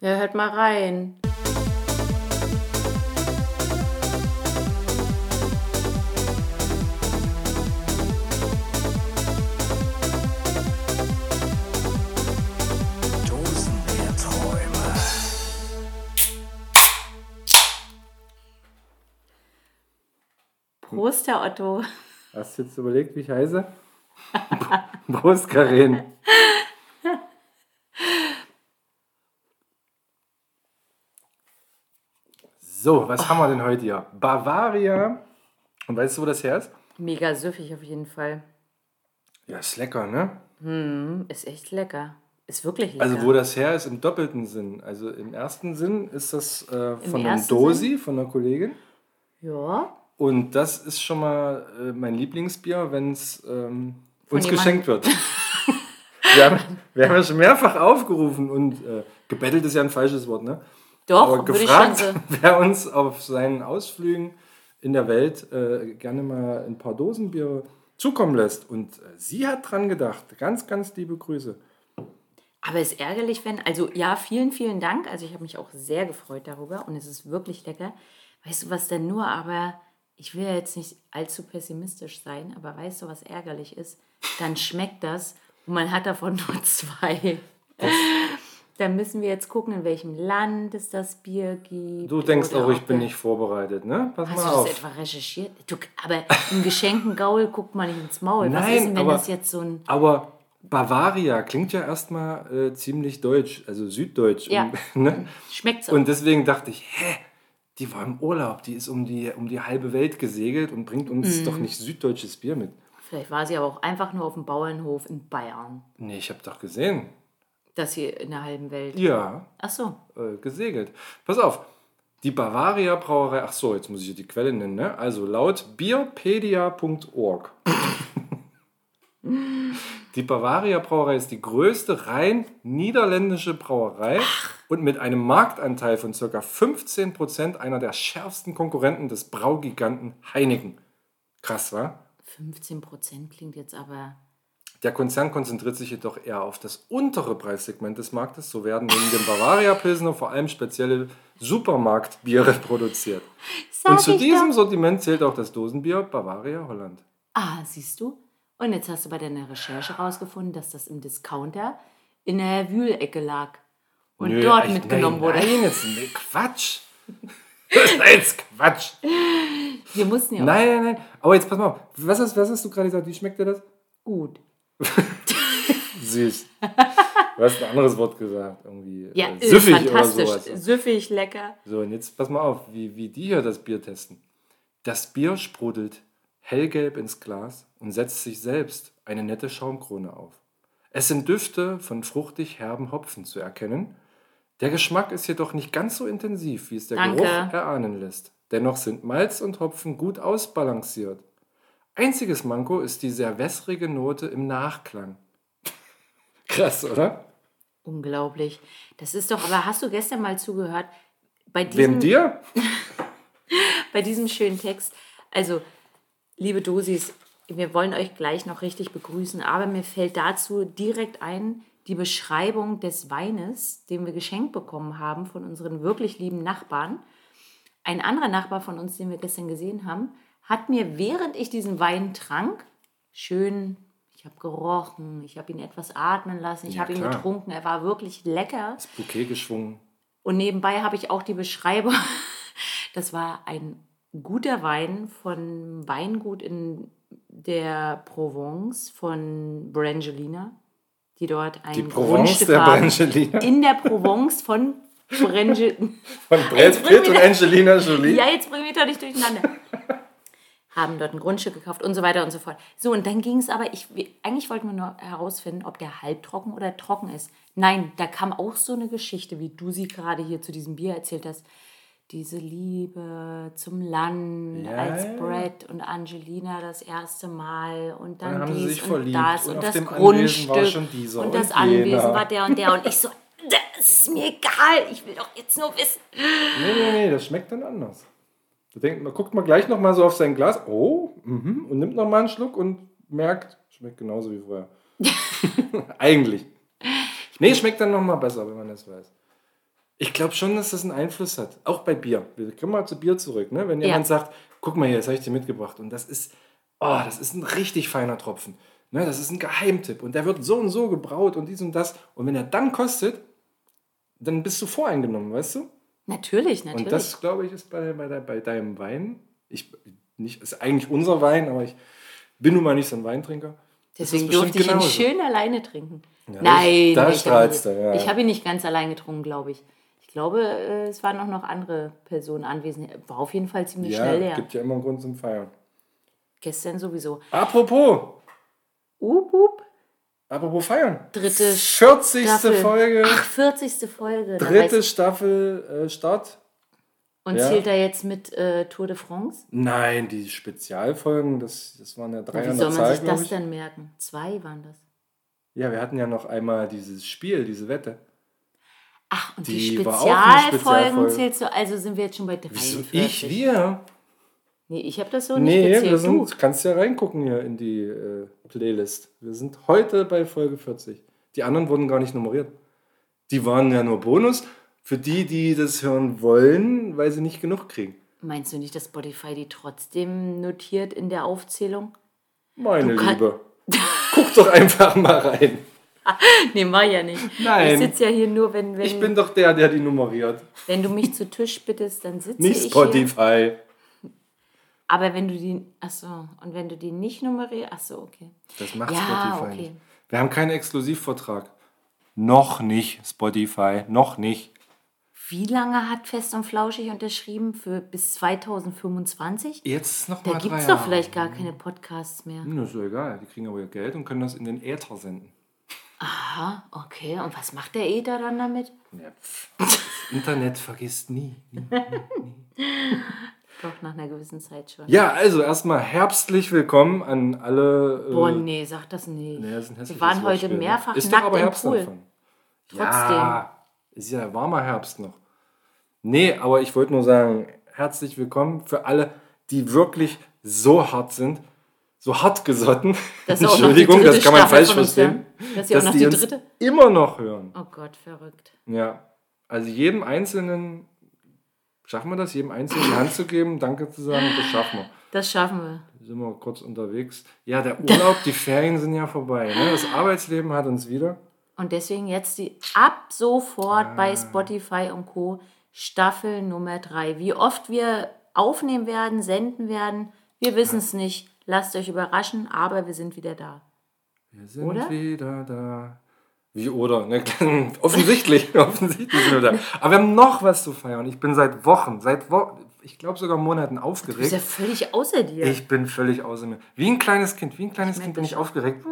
Ja, hört mal rein. Prost, Herr Otto. Hast du jetzt überlegt, wie ich heiße? Prost, Karin. So, was haben wir denn heute hier? Bavaria. Und weißt du, wo das her ist? Mega süffig auf jeden Fall. Ja, ist lecker, ne? Hm, ist echt lecker. Ist wirklich lecker. Also, wo das her ist, im doppelten Sinn. Also, im ersten Sinn ist das äh, von einem ersten Dosi, von einer Kollegin. Ja. Und das ist schon mal äh, mein Lieblingsbier, wenn es ähm, uns geschenkt wird. wir, haben, wir haben ja schon mehrfach aufgerufen und äh, gebettelt ist ja ein falsches Wort, ne? Doch, Aber würde ich schon gefragt, so. wer uns auf seinen Ausflügen in der Welt äh, gerne mal ein paar Dosenbier zukommen lässt. Und äh, sie hat dran gedacht. Ganz, ganz liebe Grüße. Aber es ist ärgerlich, wenn, also ja, vielen, vielen Dank. Also ich habe mich auch sehr gefreut darüber und es ist wirklich lecker. Weißt du, was denn nur, aber ich will ja jetzt nicht allzu pessimistisch sein, aber weißt du, was ärgerlich ist? Dann schmeckt das und man hat davon nur zwei. Dann müssen wir jetzt gucken, in welchem Land es das Bier gibt. Du denkst auch, ich bin nicht vorbereitet, ne? Pass Hast mal du das auf. etwa recherchiert? Du, aber im geschenkten Gaul guckt man nicht ins Maul. Was Nein, ist denn, wenn aber- das jetzt so ein... Aber Bavaria klingt ja erstmal äh, ziemlich deutsch, also süddeutsch. Ja. Und, ne? Schmeckt's auch? Und deswegen dachte ich, hä, die war im Urlaub, die ist um die, um die halbe Welt gesegelt und bringt uns Mhm. doch nicht süddeutsches Bier mit. Vielleicht war sie aber auch einfach nur auf dem Bauernhof in Bayern. Nee, ich habe doch gesehen. Das hier in der halben Welt. Ja, Ach so. äh, gesegelt. Pass auf, die Bavaria Brauerei, ach so, jetzt muss ich hier die Quelle nennen, ne? Also laut bierpedia.org. Die Bavaria Brauerei ist die größte rein niederländische Brauerei und mit einem Marktanteil von ca. 15% einer der schärfsten Konkurrenten des Braugiganten Heineken. Krass, wa? 15 Prozent klingt jetzt aber. Der Konzern konzentriert sich jedoch eher auf das untere Preissegment des Marktes. So werden neben dem Bavaria Pilsner vor allem spezielle Supermarktbiere produziert. Sag Und zu diesem doch. Sortiment zählt auch das Dosenbier Bavaria Holland. Ah, siehst du? Und jetzt hast du bei deiner Recherche herausgefunden, dass das im Discounter in der Wühlecke lag. Und Nö, dort echt, mitgenommen nein, wurde. Nein, jetzt, nee, Quatsch. Das ist jetzt Quatsch. Wir mussten ja auch Nein, nein, nein. Aber jetzt pass mal auf. Was hast, was hast du gerade gesagt? Wie schmeckt dir das? gut. Süß. Du hast ein anderes Wort gesagt. Irgendwie Ja, äh, ist süffig oder fantastisch. sowas. Süffig, lecker. So, und jetzt pass mal auf, wie, wie die hier das Bier testen. Das Bier sprudelt hellgelb ins Glas und setzt sich selbst eine nette Schaumkrone auf. Es sind Düfte von fruchtig herben Hopfen zu erkennen. Der Geschmack ist jedoch nicht ganz so intensiv, wie es der Danke. Geruch erahnen lässt. Dennoch sind Malz und Hopfen gut ausbalanciert. Einziges Manko ist die sehr wässrige Note im Nachklang. Krass, oder? Unglaublich. Das ist doch, aber hast du gestern mal zugehört? Bei diesem, Wem dir? bei diesem schönen Text. Also, liebe Dosis, wir wollen euch gleich noch richtig begrüßen, aber mir fällt dazu direkt ein, die Beschreibung des Weines, den wir geschenkt bekommen haben von unseren wirklich lieben Nachbarn. Ein anderer Nachbar von uns, den wir gestern gesehen haben, hat mir, während ich diesen Wein trank, schön, ich habe gerochen, ich habe ihn etwas atmen lassen, ich Ja, habe ihn getrunken, er war wirklich lecker. Das Bouquet geschwungen. Und nebenbei habe ich auch die Beschreibung. Das war ein guter Wein von Weingut in der Provence von Brangelina, die dort ein Die Provence Grundstück der. Brangelina. In der Provence von Brangelina. Von Brad Pitt und Angelina Jolie. Ja, jetzt bringen wir doch nicht durcheinander. Haben dort ein Grundstück gekauft und so weiter und so fort. So, und dann ging es aber, ich, eigentlich wollten wir nur herausfinden, ob der halbtrocken oder trocken ist. Nein, da kam auch so eine Geschichte, wie du sie gerade hier zu diesem Bier erzählt hast. Diese Liebe zum Land Ja, als. Brad und Angelina das erste Mal und dann, Dann dies und verliebt das und und, das Grundstück und das und jener. Anwesen war der und der und ich so, das ist mir egal, ich will doch jetzt nur wissen. Nee, nee, nee, das schmeckt dann anders. Da denkt man, guckt man gleich nochmal so auf sein Glas, oh, mhm, und nimmt nochmal einen Schluck und merkt, schmeckt genauso wie vorher. Eigentlich. Nee, schmeckt dann nochmal besser, wenn man das weiß. Ich glaube schon, dass das einen Einfluss hat. Auch bei Bier. Wir kommen mal zu Bier zurück. Ne? Wenn Ja. jemand sagt, guck mal hier, das habe ich dir mitgebracht. Und das ist, oh, das ist ein richtig feiner Tropfen. Ne? Das ist ein Geheimtipp. Und der wird so und so gebraut und dies und das. Und wenn er dann kostet, dann bist du voreingenommen, weißt du? Natürlich, natürlich. Und das, glaube ich, ist bei, bei, bei deinem Wein. Ich, nicht, ist eigentlich unser Wein, aber ich bin nun mal nicht so ein Weintrinker. Deswegen durfte ich bestimmt ihn genauso. schön alleine trinken. Ja, Nein, da ich strahlst du, ja. ich habe ihn nicht ganz allein getrunken, glaube ich. Ich glaube, äh, es waren auch noch andere Personen anwesend. War auf jeden Fall ziemlich Ja, schnell leer. gibt ja immer einen Grund zum Feiern. Gestern sowieso. Apropos, Up, up. Apropos Feiern. Dritte 40. Staffel. Folge, Ach, 40. Folge. Da dritte Staffel äh, Start. Und ja. zählt er jetzt mit äh, Tour de France? Nein, die Spezialfolgen, das, das waren ja drei wie soll man Zahl, sich das denn merken? Zwei waren das. Ja, wir hatten ja noch einmal dieses Spiel, diese Wette. Ach, und die, Die Spezialfolgen Spezialfolge. zählst du, also sind wir jetzt schon bei Wieso 43. ich, wir? Nee, ich habe das so nicht Nee, gezählt. wir du. kannst ja reingucken hier in die äh, Playlist. Wir sind heute bei Folge 40. Die anderen wurden gar nicht nummeriert. Die waren ja nur Bonus für die, die das hören wollen, weil sie nicht genug kriegen. Meinst du nicht, dass Spotify die trotzdem notiert in der Aufzählung? Meine Du Liebe. Guck doch einfach mal rein. Nee, mach ja nicht. Nein. Ich sitze ja hier nur, wenn, wenn, Ich bin doch der, der die nummeriert. wenn du mich zu Tisch bittest, dann sitze Nicht ich hier. Aber wenn du die, ach so, und wenn du die nicht nummerierst, ach so, okay. Das macht Ja, Spotify okay. nicht. Wir haben keinen Exklusivvertrag. Noch nicht, Spotify. Noch nicht. Wie lange hat Fest und Flauschig unterschrieben? Für bis 2025? Jetzt noch Da mal gibt drei es doch vielleicht gar keine Podcasts mehr. Hm, Das ist doch egal. Die kriegen aber ihr Geld und können das in den Äther senden. Aha, okay. Und was macht der Ether dann damit? Ja. Das Internet vergisst nie. nie. Doch, nach einer gewissen Zeit schon. Ja, also erstmal herzlich willkommen an alle. äh, Boah, nee, sag das nicht. nee, das ist Wir waren heute ne? mehrfach ist nackt doch aber im Herbst Pool. Trotzdem. Ja, ist ja warmer Herbst noch. Nee, aber ich wollte nur sagen, herzlich willkommen für alle, die wirklich so hart sind, so hart gesotten. Die Entschuldigung, das kann man falsch verstehen. hören. Dass sie auch noch die die uns dritte- immer noch hören. Oh Gott, verrückt. Ja, also jedem Einzelnen, schaffen wir das, jedem Einzelnen die Hand zu geben, danke zu sagen, das schaffen wir. Das schaffen wir. Sind wir kurz unterwegs. Ja, der Urlaub, die Ferien sind ja vorbei. Ne? Das Arbeitsleben hat uns wieder. Und deswegen jetzt die ab sofort Ah. bei Spotify und Co. Staffel Nummer 3. Wie oft wir aufnehmen werden, senden werden, wir wissen es nicht. Lasst euch überraschen, aber wir sind wieder da. Wir sind Oder? wieder da. Wie oder? Ne? offensichtlich, offensichtlich sind wir da. Aber wir haben noch was zu feiern. Ich bin seit Wochen, seit Wochen, ich glaube sogar Monaten Du bist ja aufgeregt. völlig außer dir. Ich bin völlig außer mir. Wie ein kleines Kind, wie ein kleines Ich Kind bin ich aufgeregt.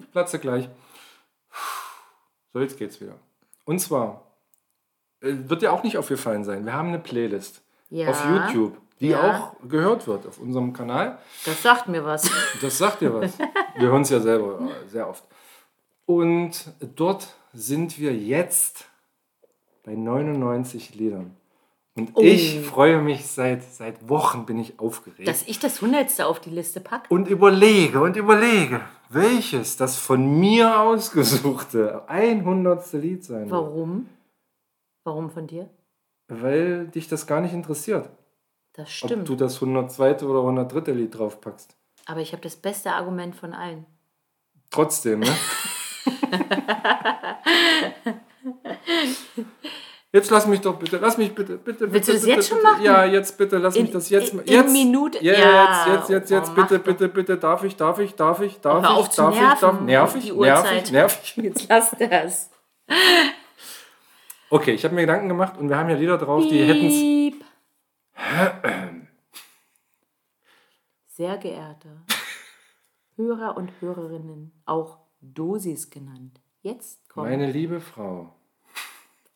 Ich platze gleich. So, jetzt geht's wieder. Und zwar, äh, wird dir auch nicht aufgefallen sein, wir haben eine Playlist Ja. auf YouTube, die Ja. auch gehört wird auf unserem Kanal. Das sagt mir was. Das sagt dir was. Wir hören es ja selber äh, sehr oft. Und dort sind wir jetzt bei 99 Liedern. Und Oh. ich freue mich seit, seit Wochen, bin ich aufgeregt. Dass ich das Hundertste auf die Liste packe. und überlege und überlege, welches das von mir ausgesuchte 100. Lied sein wird. Warum? Warum von dir? Weil dich das gar nicht interessiert, Das ob stimmt. du das 102. oder 103. Lied draufpackst. Aber ich habe das beste Argument von allen. Trotzdem, ne? Jetzt lass mich doch bitte, lass mich bitte, bitte, Willst du bitte, das jetzt bitte, schon bitte. machen? Ja, jetzt bitte, lass In- mich das jetzt in Jetzt, Minute- Ja, Ja, jetzt, jetzt, jetzt, oh, jetzt, mach bitte, bitte, bitte, darf ich, darf ich, darf ich, darf ich, darf ich, darf nervig, die nervig, nervig. Jetzt lass das. Okay, ich habe mir Gedanken gemacht und wir haben ja Lieder drauf, die hätten. Sehr geehrte Hörer und Hörerinnen, auch Dosis genannt. Jetzt kommt. Meine liebe Frau.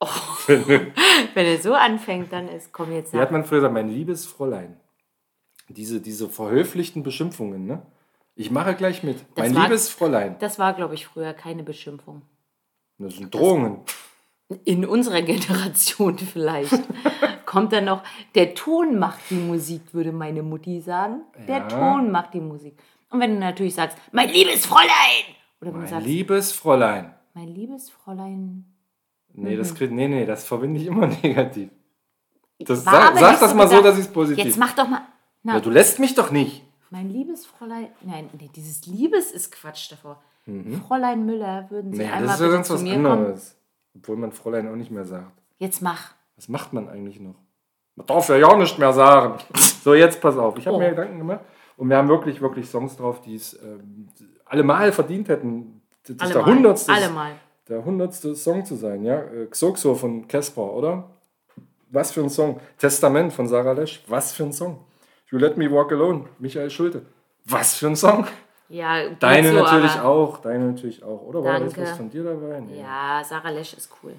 Wenn er so anfängt, dann ist, komm jetzt Wie hat man früher gesagt, mein liebes Fräulein. Diese, diese verhöflichten Beschimpfungen, ne? Ich mache gleich mit. Das mein war- liebes Fräulein. Das war, glaube ich, früher keine Beschimpfung. Das sind Drohungen. In unserer Generation vielleicht. Kommt dann noch, der Ton macht die Musik, würde meine Mutti sagen. Der Ja. Ton macht die Musik. Und wenn du natürlich sagst, mein liebes Fräulein! Oder wenn du Mein sagst, liebes Fräulein. mein liebes Fräulein, Nee, das, krieg- nee, nee, das verbinde ich immer negativ. Das, sag sag das so mal so, gedacht. dass ich es positiv. Jetzt mach doch mal. Na, ja, du lässt mich doch nicht. mein liebes Fräulein. Nein, nee, dieses Liebes ist Quatsch davor. Fräulein Müller, würden Sie Mhm. Nee, einmal das ist ja ganz was kommen? anderes. Obwohl man Fräulein auch nicht mehr sagt. Jetzt mach. Was macht man eigentlich noch? Man darf ja ja nicht mehr sagen. So, jetzt pass auf. Ich habe Oh. mir Gedanken gemacht und wir haben wirklich, wirklich Songs drauf, die es ähm, allemal verdient hätten, das Alle der mal. hundertste, Alle mal. der hundertste Song zu sein. Ja? Äh, Xoxo von Casper, oder? Was für ein Song. Testament von Sarah Lesch. Was für ein Song. You Let Me Walk Alone, Michael Schulte. Was für ein Song. Ja, Deine so, natürlich auch. Deine natürlich auch. Oder war das was von dir dabei? Nee. Ja, Sarah Lesch ist cool.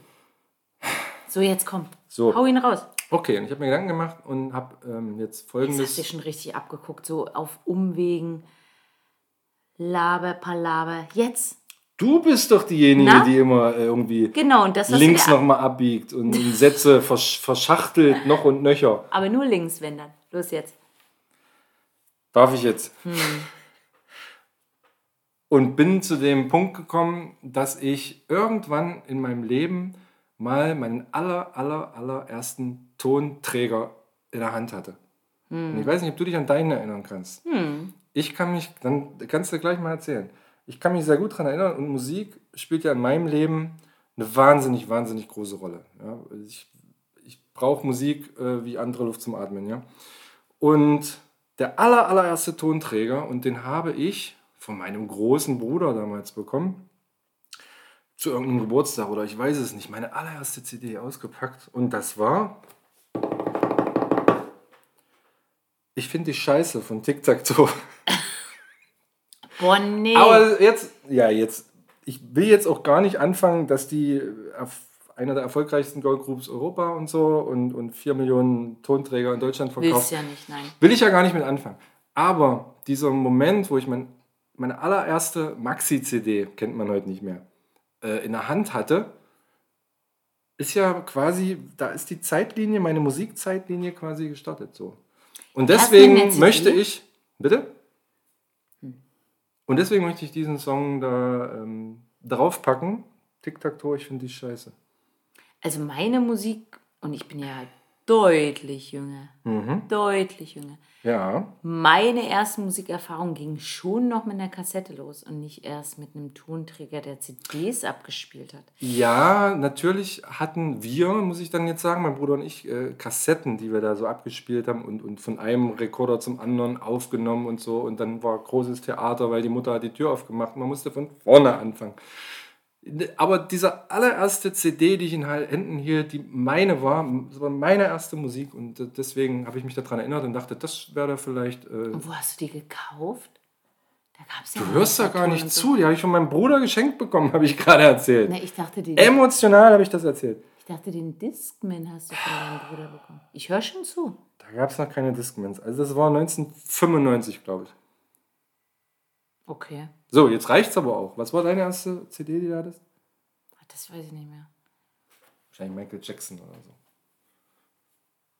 So, jetzt komm. So. Hau ihn raus. Okay, und ich habe mir Gedanken gemacht und habe ähm, jetzt Das hast folgendes. du schon richtig abgeguckt. So auf Umwegen. Laber, Palaber. Jetzt. Du bist doch diejenige, Na? die immer äh, irgendwie Genau, und das links nochmal abbiegt und Sätze versch verschachtelt noch und nöcher. Aber nur links, wenn dann. Los jetzt. Darf ich jetzt? Hm. Und bin zu dem Punkt gekommen, dass ich irgendwann in meinem Leben mal meinen aller, aller, allerersten Tonträger in der Hand hatte. Hm. Ich weiß nicht, ob du dich an deinen erinnern kannst. Ich kann mich, dann kannst du gleich mal erzählen. Ich kann mich sehr gut daran erinnern und Musik spielt ja in meinem Leben eine wahnsinnig, wahnsinnig große Rolle. Ja? Ich, ich brauche Musik äh, wie andere Luft zum Atmen. Ja? Und der aller, allererste Tonträger, und den habe ich von meinem großen Bruder damals bekommen, zu irgendeinem Geburtstag oder ich weiß es nicht, meine allererste CD ausgepackt. Und das war Ich finde die Scheiße von Tic Tac Toe. Boah, nee. Aber jetzt, ja, jetzt, ich will jetzt auch gar nicht anfangen, dass die einer der erfolgreichsten Girlgroups Europa und so und, und 4 Millionen Tonträger in Deutschland Willst verkauft. ja nicht, nein. Will ich ja gar nicht mit anfangen. Aber dieser Moment, wo ich mein, meine allererste Maxi-CD, kennt man heute nicht mehr, äh, in der Hand hatte, ist ja quasi, da ist die Zeitlinie, meine Musikzeitlinie quasi gestartet so. Und deswegen möchte ich, bitte? Und deswegen möchte ich diesen Song da ähm, draufpacken. Tic-Tac-Toe, ich finde die scheiße. Also meine Musik, und ich bin ja deutlich jünger, Mhm. deutlich jünger. Ja, Meine erste Musikerfahrung ging schon noch mit einer Kassette los und nicht erst mit einem Tonträger, der CDs abgespielt hat. Ja, natürlich hatten wir, muss ich dann jetzt sagen, mein Bruder und ich, äh, Kassetten, die wir da so abgespielt haben und, und von einem Rekorder zum anderen aufgenommen und so. Und dann war großes Theater, weil die Mutter hat die Tür aufgemacht. Man musste von vorne anfangen. Aber diese allererste CD, die ich in Händen hielt, die meine war, das war meine erste Musik. Und deswegen habe ich mich daran erinnert und dachte, das wäre vielleicht. Äh, Und wo hast du die gekauft? Da gab's ja du hörst da gar nicht so. zu. Die habe ich von meinem Bruder geschenkt bekommen, habe ich gerade erzählt. Na, ich dachte, den, Emotional habe ich das erzählt. ich dachte, den Discman hast du von deinem Bruder bekommen. Ich höre schon zu. Da gab es noch keine Discmans. Also das war 1995, glaube ich. Okay, So, jetzt reicht's aber auch. Was war deine erste CD, die du hattest? Das weiß ich nicht mehr. Wahrscheinlich Michael Jackson oder so.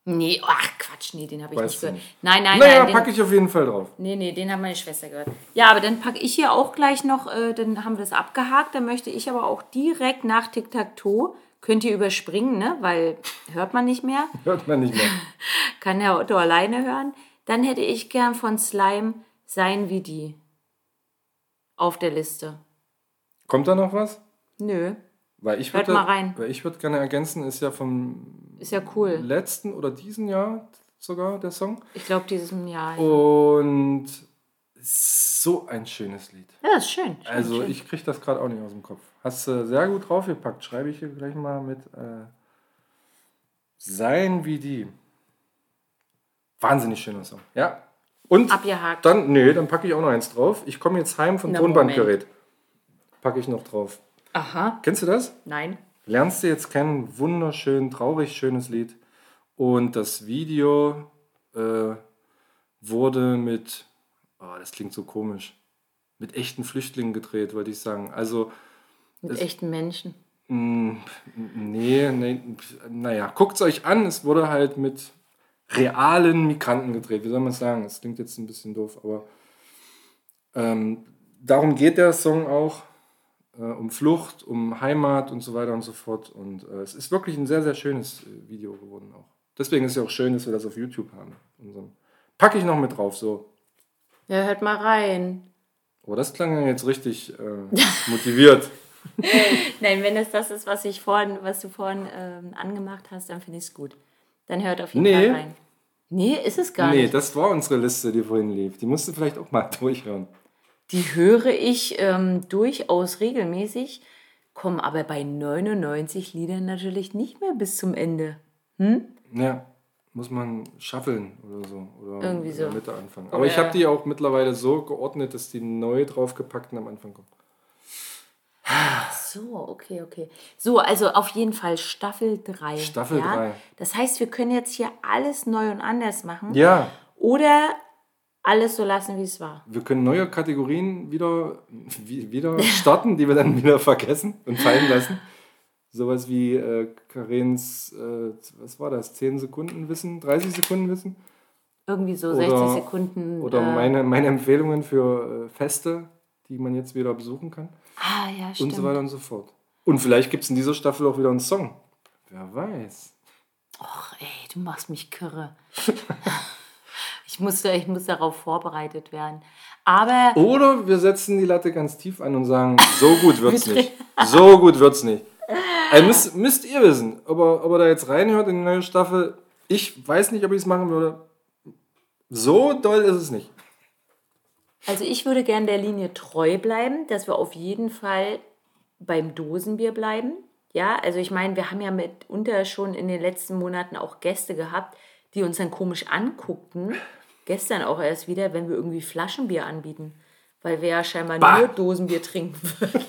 Nee, ach Quatsch, nee, den habe ich Weißt nicht gehört. nicht. Nein, nein, naja, nein. packe Den, ich auf jeden Fall drauf. nee, nee, den hat meine Schwester gehört. Ja, aber dann packe ich hier auch gleich noch, äh, dann haben wir das abgehakt. Dann möchte ich aber auch direkt nach Tic-Tac-Toe, könnt ihr überspringen, ne? weil hört man nicht mehr. Hört man nicht mehr. kann Herr Otto alleine hören. Dann hätte ich gern von Slime Sein wie die auf der Liste. Kommt da noch was? Nö, Weil ich Hört würde, mal rein. Weil ich würde gerne ergänzen, ist ja vom ist ja cool. letzten oder diesen Jahr sogar der Song. Ich glaube, dieses Jahr. Oh. Und so ein schönes Lied. Ja, ist schön. schön Also schön. ich kriege das gerade auch nicht aus dem Kopf. Hast du sehr gut draufgepackt. Schreibe ich hier gleich mal mit äh, Sein wie die. Wahnsinnig schöner Song. Ja. Und Abgehakt. dann, nee, dann packe ich auch noch eins drauf. Ich komme jetzt heim vom Na, Tonbandgerät. Packe ich noch drauf. Aha. Kennst du das? Nein. Lernst du jetzt kennen. Wunderschön, traurig schönes Lied. Und das Video äh, wurde mit, oh, das klingt so komisch, mit echten Flüchtlingen gedreht, wollte ich sagen. Also, Mit echten Menschen. mh, nee, nee, naja, guckt es euch an. Es wurde halt mit realen Migranten gedreht. Wie soll man es sagen? Es klingt jetzt ein bisschen doof, aber ähm, darum geht der Song auch. äh, um Flucht, um Heimat und so weiter und so fort. Und äh, es ist wirklich ein sehr, sehr schönes äh, Video geworden auch. Deswegen ist es ja auch schön, dass wir das auf YouTube haben. Unseren. Packe ich noch mit drauf, so. Ja, hört mal rein. Aber das klang ja jetzt richtig äh, motiviert. Nein, wenn es das ist, was ich vorhin, was du vorhin ähm, angemacht hast, dann finde ich es gut. Dann hört auf jeden Nee. Fall rein. Nee, ist es gar nee, nicht. das war unsere Liste, die vorhin lief. Die musst du vielleicht auch mal durchhören. Die höre ich ähm, durchaus regelmäßig, komme aber bei 99 Liedern natürlich nicht mehr bis zum Ende. Ja, muss man schaffeln oder so. Oder Irgendwie so. Mitte anfangen. Aber ich habe die auch mittlerweile so geordnet, dass die neu draufgepackt und am Anfang kommen. So, okay, okay. So, also auf jeden Fall Staffel 3. Staffel ja? drei. Das heißt, wir können jetzt hier alles neu und anders machen. Ja, Oder alles so lassen, wie es war. wir können neue Kategorien wieder, wie- wieder starten, die wir dann wieder vergessen und fallen lassen. Sowas wie äh, Karens, äh, was war das, 10 Sekunden Wissen, 30 Sekunden Wissen? Irgendwie so Oder- 60 Sekunden. Oder äh, meine, meine Empfehlungen für äh, Feste, die man jetzt wieder besuchen kann. Ah, ja, stimmt. Und so weiter und so fort. Und vielleicht gibt es in dieser Staffel auch wieder einen Song. Wer weiß. Och, ey, du machst mich kirre. ich, muss, ich muss darauf vorbereitet werden. Aber Oder wir setzen die Latte ganz tief an und sagen, so gut wird's nicht. So gut wird's nicht. Also müsst, müsst ihr wissen, ob er, ob er da jetzt reinhört in die neue Staffel. Ich weiß nicht, ob ich es machen würde. So doll ist es nicht. Also ich würde gern der Linie treu bleiben, dass wir auf jeden Fall beim Dosenbier bleiben. Ja, also ich meine, wir haben ja mitunter schon in den letzten Monaten auch Gäste gehabt, die uns dann komisch anguckten. Gestern auch erst wieder, wenn wir irgendwie Flaschenbier anbieten, weil wir ja scheinbar Bah. nur Dosenbier trinken würden.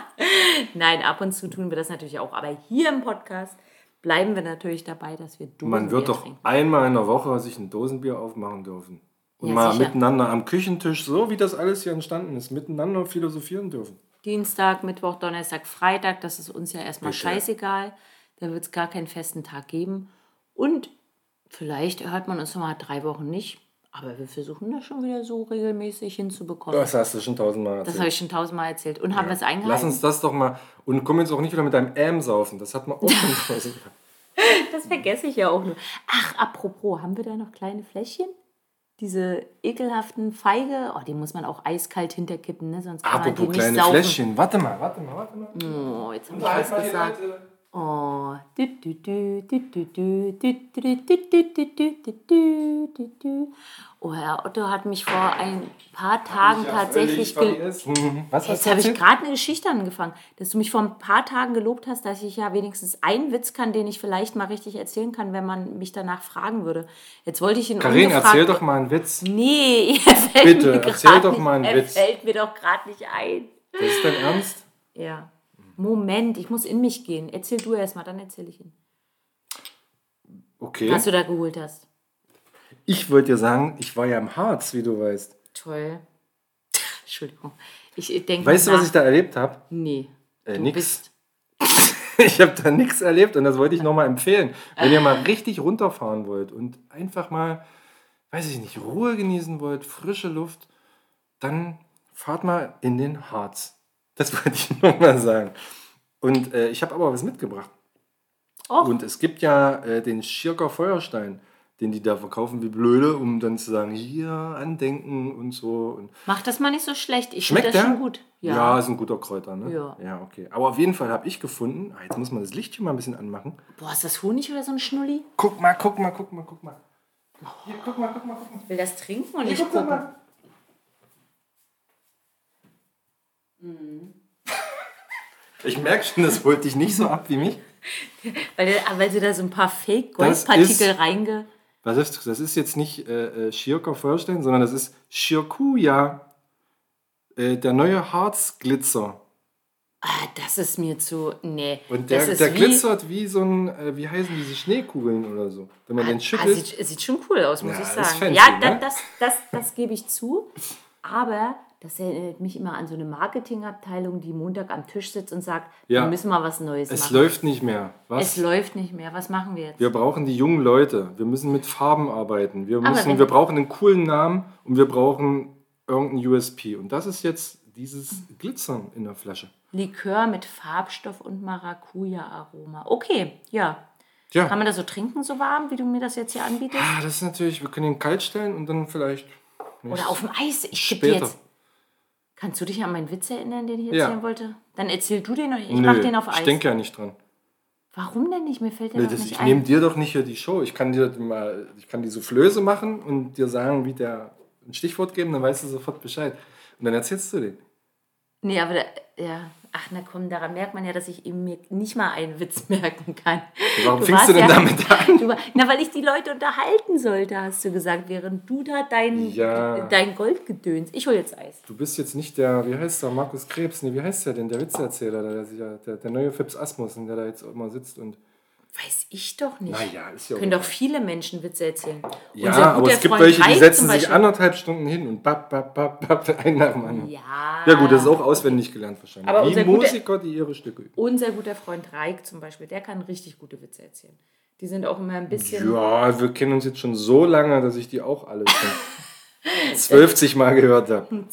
Nein, ab und zu tun wir das natürlich auch. Aber hier im Podcast bleiben wir natürlich dabei, dass wir Dosenbier Man wird doch trinken. einmal in der Woche sich ein Dosenbier aufmachen dürfen. Und Ja, mal sicher. miteinander am Küchentisch, so wie das alles hier entstanden ist, miteinander philosophieren dürfen. Dienstag, Mittwoch, Donnerstag, Freitag, das ist uns ja erstmal Bitte. scheißegal. Da wird es gar keinen festen Tag geben. Und vielleicht hört man uns noch mal drei Wochen nicht. Aber wir versuchen das schon wieder so regelmäßig hinzubekommen. Das hast du schon tausendmal Das erzählt. habe ich schon tausendmal erzählt. Und haben wir es eingehalten? Lass uns das doch mal. Und komm jetzt auch nicht wieder mit deinem Ähm saufen. Das hat man auch schon tausendmal. Das vergesse ich ja auch nur. Ach, apropos, haben wir da noch kleine Fläschchen? Diese ekelhaften Feige, oh, die muss man auch eiskalt hinterkippen, ne? sonst kann Apropos man die kleine nicht saufen. Fläschchen. Warte mal, warte mal, warte mal. Oh, jetzt habe ich was gesagt. Leute. Oh. Herr Otto hat mich vor ein paar Tagen ich tatsächlich. Mhm. Was Jetzt habe ich gerade eine Geschichte angefangen, dass du mich vor ein paar Tagen gelobt hast, dass ich ja wenigstens einen Witz kann, den ich vielleicht mal richtig erzählen kann, wenn man mich danach fragen würde. Jetzt wollte ich ihn Karin, erzähl doch mal einen Witz. Nee, er fällt Bitte, mir erzähl doch mal einen nicht, Witz. Er fällt mir doch gerade nicht ein. Das ist dein Ernst? Ja. Moment, ich muss in mich gehen. Erzähl du erst mal, dann erzähle ich ihn. Okay. Was du da geholt hast. Ich wollte dir sagen, ich war ja im Harz, wie du weißt. Toll. Entschuldigung. Ich, denke Weißt du, was ich da erlebt habe? Nee. Äh, du nix. bist. Ich habe da nichts erlebt und das wollte ich nochmal empfehlen. Wenn ihr mal richtig runterfahren wollt und einfach mal, weiß ich nicht, Ruhe genießen wollt, frische Luft, dann fahrt mal in den Harz. Das wollte ich nochmal sagen. Und äh, ich habe aber was mitgebracht. Och. Und es gibt ja äh, den Schirker Feuerstein, den die da verkaufen wie blöde, um dann zu sagen, hier andenken und so. Und Mach das mal nicht so schlecht. Ich finde Schmeckt das der? schon gut. Ja. ist ein guter Kräuter, ne? Ja. Ja, okay. Aber auf jeden Fall habe ich gefunden, ah, jetzt muss man das Lichtchen mal ein bisschen anmachen. Boah, ist das Honig oder so ein Schnulli? Guck mal, guck mal, guck mal, guck mal. Hier, guck mal, guck mal, guck mal. Ich will das trinken und Hier, nicht guck mal, gucken. mal. Mhm. Ich merke schon, das holt dich nicht so ab wie mich. Weil, weil sie da so ein paar Das Fake-Goldpartikel reinge... Was ist, das ist jetzt nicht äh, äh, Schirker Feuerstein, sondern das ist Schirkuja. Äh, der neue Harzglitzer. Ah, das ist mir zu... Nee. Und der, das der wie- glitzert wie so ein, äh, wie heißen diese Schneekugeln oder so. Wenn man den Ah, schüttelt. sieht, sieht schon cool aus, muss Ja, ich sagen. fancy, ja, da, ne? das, das, das gebe ich zu. Aber das erinnert mich immer an so eine Marketingabteilung, die Montag am Tisch sitzt und sagt, Ja. wir müssen mal was Neues es machen. läuft nicht mehr. Was? es läuft nicht mehr. Was machen wir jetzt? Wir brauchen die jungen Leute. Wir müssen mit Farben arbeiten. Wir, müssen, wir brauchen einen coolen Namen und wir brauchen irgendeinen USP. Und das ist jetzt dieses Glitzern in der Flasche. Likör mit Farbstoff und Maracuja-Aroma. Okay, ja. Ja. Kann man das so trinken, so warm, wie du mir das jetzt hier anbietest? Ah, das ist natürlich, wir können ihn kalt stellen und dann vielleicht. Oder auf dem Eis? Ich Später. jetzt. Kannst du dich an meinen Witz erinnern, den ich Ja. erzählen wollte? Dann erzähl du den und ich Nö, mach den auf Eis. Ich denke ja nicht dran. Warum denn nicht? Mir fällt der Nee, noch das, nicht ich ein. nehme dir doch nicht hier die Show. Ich kann dir mal, ich kann die Soufflöse machen und dir sagen, wie der ein Stichwort geben, dann weißt du sofort Bescheid. Und dann erzählst du den. Nee, aber da, ja. Ach, na komm, daran merkt man ja, dass ich eben mir nicht mal einen Witz merken kann. Warum Du fängst du denn ja- damit an? Du, na, weil ich die Leute unterhalten sollte, hast du gesagt, während du da dein, Ja. dein Goldgedöns. Ich hol jetzt Eis. Du bist jetzt nicht der, wie heißt der, Markus Krebs, nee, wie heißt der denn, der Witzeerzähler, der, der, der, der neue Fips Asmussen, der da jetzt immer sitzt und. Weiß ich doch nicht. Naja, ist ja Können doch viele Menschen Witze erzählen. Ja, aber es gibt Freund welche, die Reik setzen sich anderthalb Stunden hin und bap, bap, bap, bap, einen nach dem anderen. Ja. Ja gut, das ist auch auswendig gelernt wahrscheinlich. Aber Wie guter- Musiker, die ihre Stücke üben. Unser guter Freund Reik zum Beispiel, der kann richtig gute Witze erzählen. Die sind auch immer ein bisschen. Ja, wir kennen uns jetzt schon so lange, dass ich die auch alle schon 12 Mal gehört habe.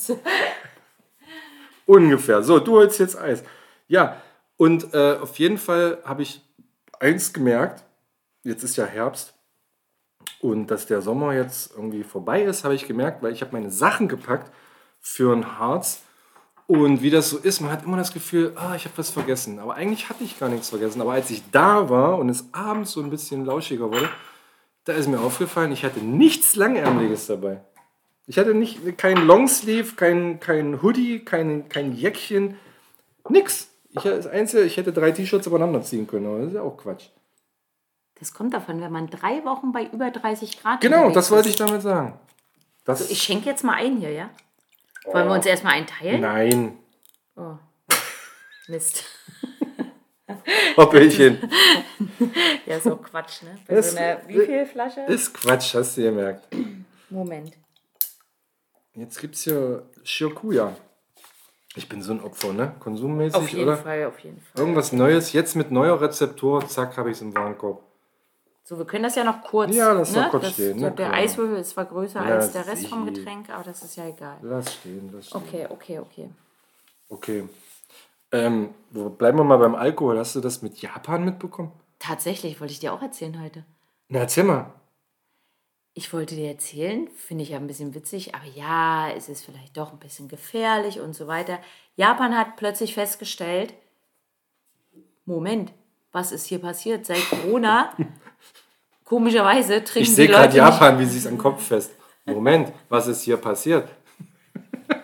Ungefähr. So, du holst jetzt Eis. Ja, und äh, auf jeden Fall habe ich eins gemerkt. Jetzt ist ja Herbst. Und dass der Sommer jetzt irgendwie vorbei ist, habe ich gemerkt, weil ich habe meine Sachen gepackt für ein Harz. Und wie das so ist, man hat immer das Gefühl, ah, ich habe was vergessen. Aber eigentlich hatte ich gar nichts vergessen. Aber als ich da war und es abends so ein bisschen lauschiger wurde, da ist mir aufgefallen, ich hatte nichts Langärmeliges dabei. Ich hatte nicht kein Longsleeve, kein, kein Hoodie, kein, kein Jäckchen, nix. Ich, das Einzige, ich hätte drei T-Shirts übereinander ziehen können, aber das ist ja auch Quatsch. Das kommt davon, wenn man drei Wochen bei über 30 Grad Genau, das wollte ich damit sagen. Das, Ich schenke jetzt mal ein hier, ja? Wollen wir uns erstmal einteilen? nein, Oh. Mist. Hoppelchen. Ja, so Quatsch, ne? Bei Das- so einer, wie viel Flasche? ist Quatsch, hast du gemerkt. Moment. Jetzt gibt es hier Shirkuya. Ich bin so ein Opfer, ne? Konsummäßig, Auf jeden oder? Fall, auf jeden Fall. Irgendwas Neues, jetzt mit neuer Rezeptur, zack, habe ich es im Warenkorb. So, wir können das ja noch kurz. Ja, lass ne? doch kurz das, stehen, na der. Eiswürfel ist zwar größer Ja, als der Rest vom. Getränk, aber das ist ja egal. Lass stehen, lass stehen. Okay, okay, okay. Okay. Ähm, bleiben wir mal beim Alkohol. Hast du das mit Japan mitbekommen? Tatsächlich wollte ich dir auch erzählen heute. Na, erzähl mal. Ich wollte dir erzählen, finde ich ja ein bisschen witzig, aber ja, es ist vielleicht doch ein bisschen gefährlich und so weiter. Japan hat plötzlich festgestellt, Moment, was ist hier passiert? Seit Corona, komischerweise trinken Ich sehe die Leute gerade Japan, wie sie es am Kopf fest. Moment, was ist hier passiert? Nicht,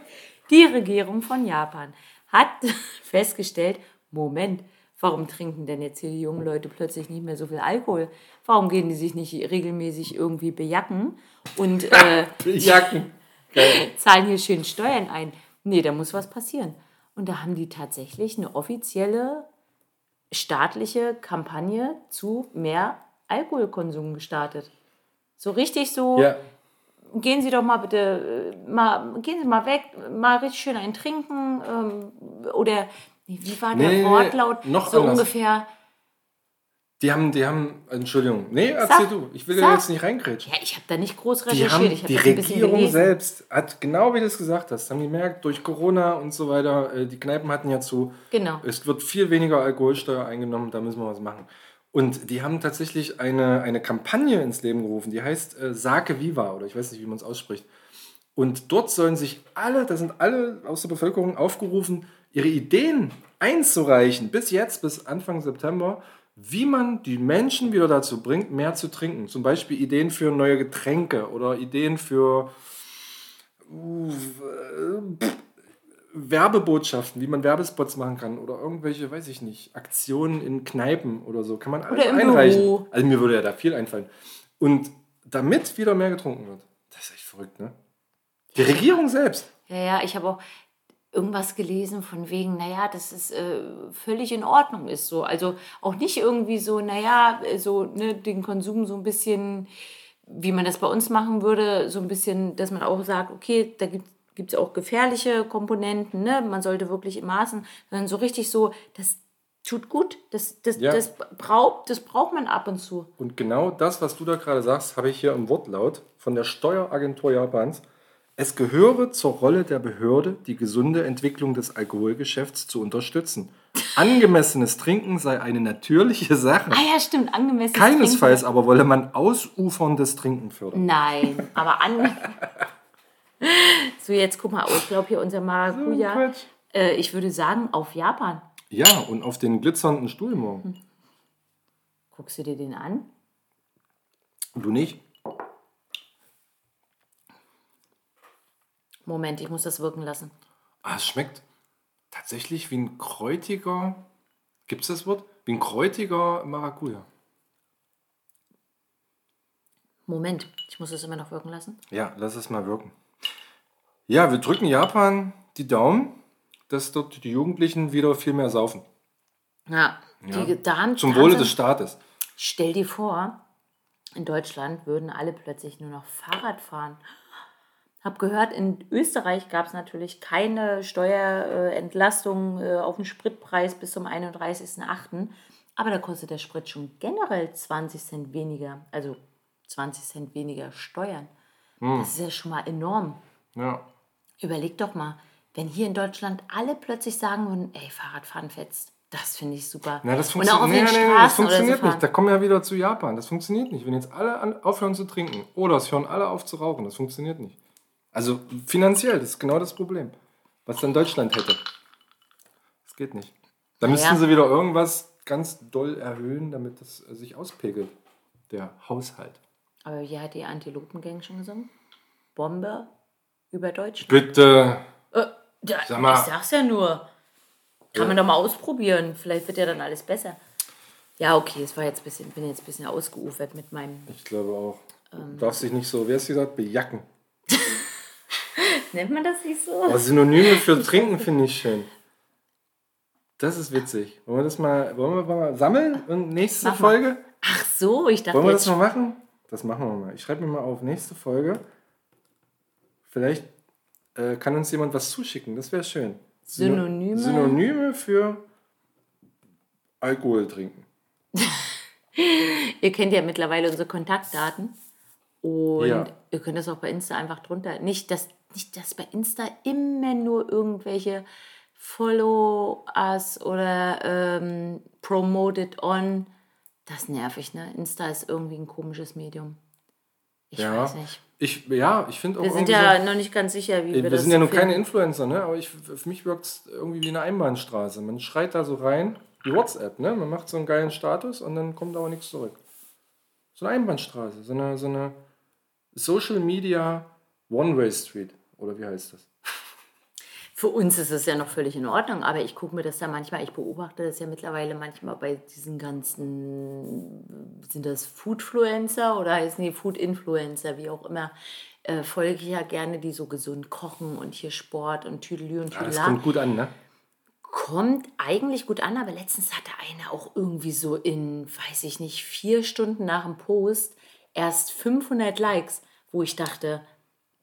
die Regierung von Japan hat festgestellt, Moment, warum trinken denn jetzt hier die jungen Leute plötzlich nicht mehr so viel Alkohol? Warum gehen die sich nicht regelmäßig irgendwie bejacken und äh, Jacken. Geil. zahlen hier schön Steuern ein. Nee, da muss was passieren. Und da haben die tatsächlich eine offizielle staatliche Kampagne zu mehr Alkoholkonsum gestartet. So richtig so, Ja, gehen Sie doch mal bitte, äh, mal, gehen Sie mal weg, mal richtig schön ein Trinken. Ähm, oder wie war der Nee, Wortlaut? noch so anders. ungefähr. die haben, die haben, Entschuldigung. Nee, erzähl Sag, du. Ich will da sag. jetzt nicht reingrätschen. Ja, ich habe da nicht groß Die, recherchiert. haben, ich die Regierung selbst hat, genau wie du es gesagt hast, haben gemerkt, durch Corona und so weiter, äh, die Kneipen hatten ja zu, Genau. es wird viel weniger Alkoholsteuer eingenommen, da müssen wir was machen. Und die haben tatsächlich eine, eine Kampagne ins Leben gerufen, die heißt äh, Sake Viva oder ich weiß nicht, wie man es ausspricht. Und dort sollen sich alle, da sind alle aus der Bevölkerung aufgerufen, ihre Ideen einzureichen, bis jetzt, bis Anfang September, wie man die Menschen wieder dazu bringt, mehr zu trinken. Zum Beispiel Ideen für neue Getränke oder Ideen für uh, äh, pff, Werbebotschaften, wie man Werbespots machen kann oder irgendwelche, weiß ich nicht, Aktionen in Kneipen oder so. Kann man alles einreichen. Büro. Also mir würde ja da viel einfallen. Und damit wieder mehr getrunken wird. Das ist echt verrückt, ne? Die Regierung selbst. Ja, ja, ich habe auch irgendwas gelesen von wegen, naja, dass es äh, völlig in Ordnung ist. So. Also auch nicht irgendwie so, naja, äh, so ne, den Konsum so ein bisschen, wie man das bei uns machen würde, so ein bisschen, dass man auch sagt, okay, da gibt es auch gefährliche Komponenten, ne? man sollte wirklich im Maßen, sondern so richtig so, das tut gut, das, das, Ja. das, braucht, das braucht man ab und zu. Und genau das, was du da gerade sagst, habe ich hier im Wortlaut von der Steueragentur Japans. Es gehöre zur Rolle der Behörde, die gesunde Entwicklung des Alkoholgeschäfts zu unterstützen. Angemessenes Trinken sei eine natürliche Sache. Ah ja, stimmt, angemessen. Keinesfalls aber wolle man ausuferndes Trinken fördern. Nein, aber an. so, jetzt guck mal, oh, ich glaube hier unser Maracuja. Quatsch. äh, ich würde sagen, auf Japan. Ja, und auf den glitzernden Stuhl morgen. Guckst du dir den an? Du nicht? Moment, ich muss das wirken lassen. Ah, es schmeckt tatsächlich wie ein kräutiger. Gibt es das Wort? Wie ein kräutiger Maracuja. Moment, ich muss das immer noch wirken lassen. Ja, lass es mal wirken. Ja, wir drücken Japan die Daumen, dass dort die Jugendlichen wieder viel mehr saufen. Ja, Ja. Die, da haben, Zum da Wohle des Staates. Stell dir vor, in Deutschland würden alle plötzlich nur noch Fahrrad fahren. Hab gehört, in Österreich gab es natürlich keine Steuerentlastung äh, auf den Spritpreis bis zum 31.08. Aber da kostet der Sprit schon generell 20 Cent weniger, also 20 Cent weniger Steuern. Das ist ja schon mal enorm. Ja. Überleg doch mal, wenn hier in Deutschland alle plötzlich sagen würden, ey, Fahrradfahren fetzt. Das finde ich super. Na, das, Und auch funktio auf nee, nee, nee, das so funktioniert fahren. nicht. Da kommen wir ja wieder zu Japan. Das funktioniert nicht. Wenn jetzt alle aufhören zu trinken oder es hören alle auf zu rauchen, das funktioniert nicht. Also finanziell, das ist genau das Problem, was dann Deutschland hätte. Das geht nicht. Da Ja. müssten sie wieder irgendwas ganz doll erhöhen, damit das sich auspegelt, der Haushalt. Aber wie hat die Antilopengang schon gesungen? Bombe über Deutschland. Bitte. Äh, da, Sag mal. Ich sag's ja nur. Kann man doch mal ausprobieren. Vielleicht wird ja dann alles besser. Ja, okay, es war jetzt ein bisschen, bin jetzt ein bisschen ausgeufert mit meinem. Ich glaube auch. Ähm. Du darfst dich nicht so, wie hast du gesagt, bejacken. Nennt man das nicht so? Aber Synonyme für trinken finde ich schön. Das ist witzig. Wollen wir das mal, wollen wir mal sammeln und nächste Mach mal. Folge? Ach so, ich dachte Wollen wir das mal machen? Das machen wir mal. Ich schreibe mir mal auf nächste Folge. Vielleicht äh, kann uns jemand was zuschicken. Das wäre schön. Syno- Synonyme? Synonyme für Alkohol trinken. Ihr kennt ja mittlerweile unsere Kontaktdaten. Und Ja. ihr könnt das auch bei Insta einfach drunter. Nicht, dass, nicht, dass bei Insta immer nur irgendwelche Follow us oder ähm, promoted on. Das nervig, ne? Insta ist irgendwie ein komisches Medium. Ich Ja. weiß nicht. Ich, ja, ich finde auch Wir sind ja so, noch nicht ganz sicher, wie wir, wir, das sind ja nur keine Influencer, ne? aber ich, für mich wirkt es irgendwie wie eine Einbahnstraße. Man schreit da so rein, wie WhatsApp, ne? man macht so einen geilen Status und dann kommt aber nichts zurück. So eine Einbahnstraße, so eine, so eine Social Media One-Way Street, oder wie heißt das? Für uns ist es ja noch völlig in Ordnung, aber ich gucke mir das ja manchmal, ich beobachte das ja mittlerweile manchmal bei diesen ganzen, sind das Foodfluencer oder heißen die Food-Influencer, wie auch immer, äh, folge ich ja gerne, die so gesund kochen und hier Sport und Tüdelü und Ja, das kommt gut an, ne? Kommt eigentlich gut an, aber letztens hatte einer auch irgendwie so in, weiß ich nicht, vier Stunden nach dem Post erst 500 Likes, wo ich dachte,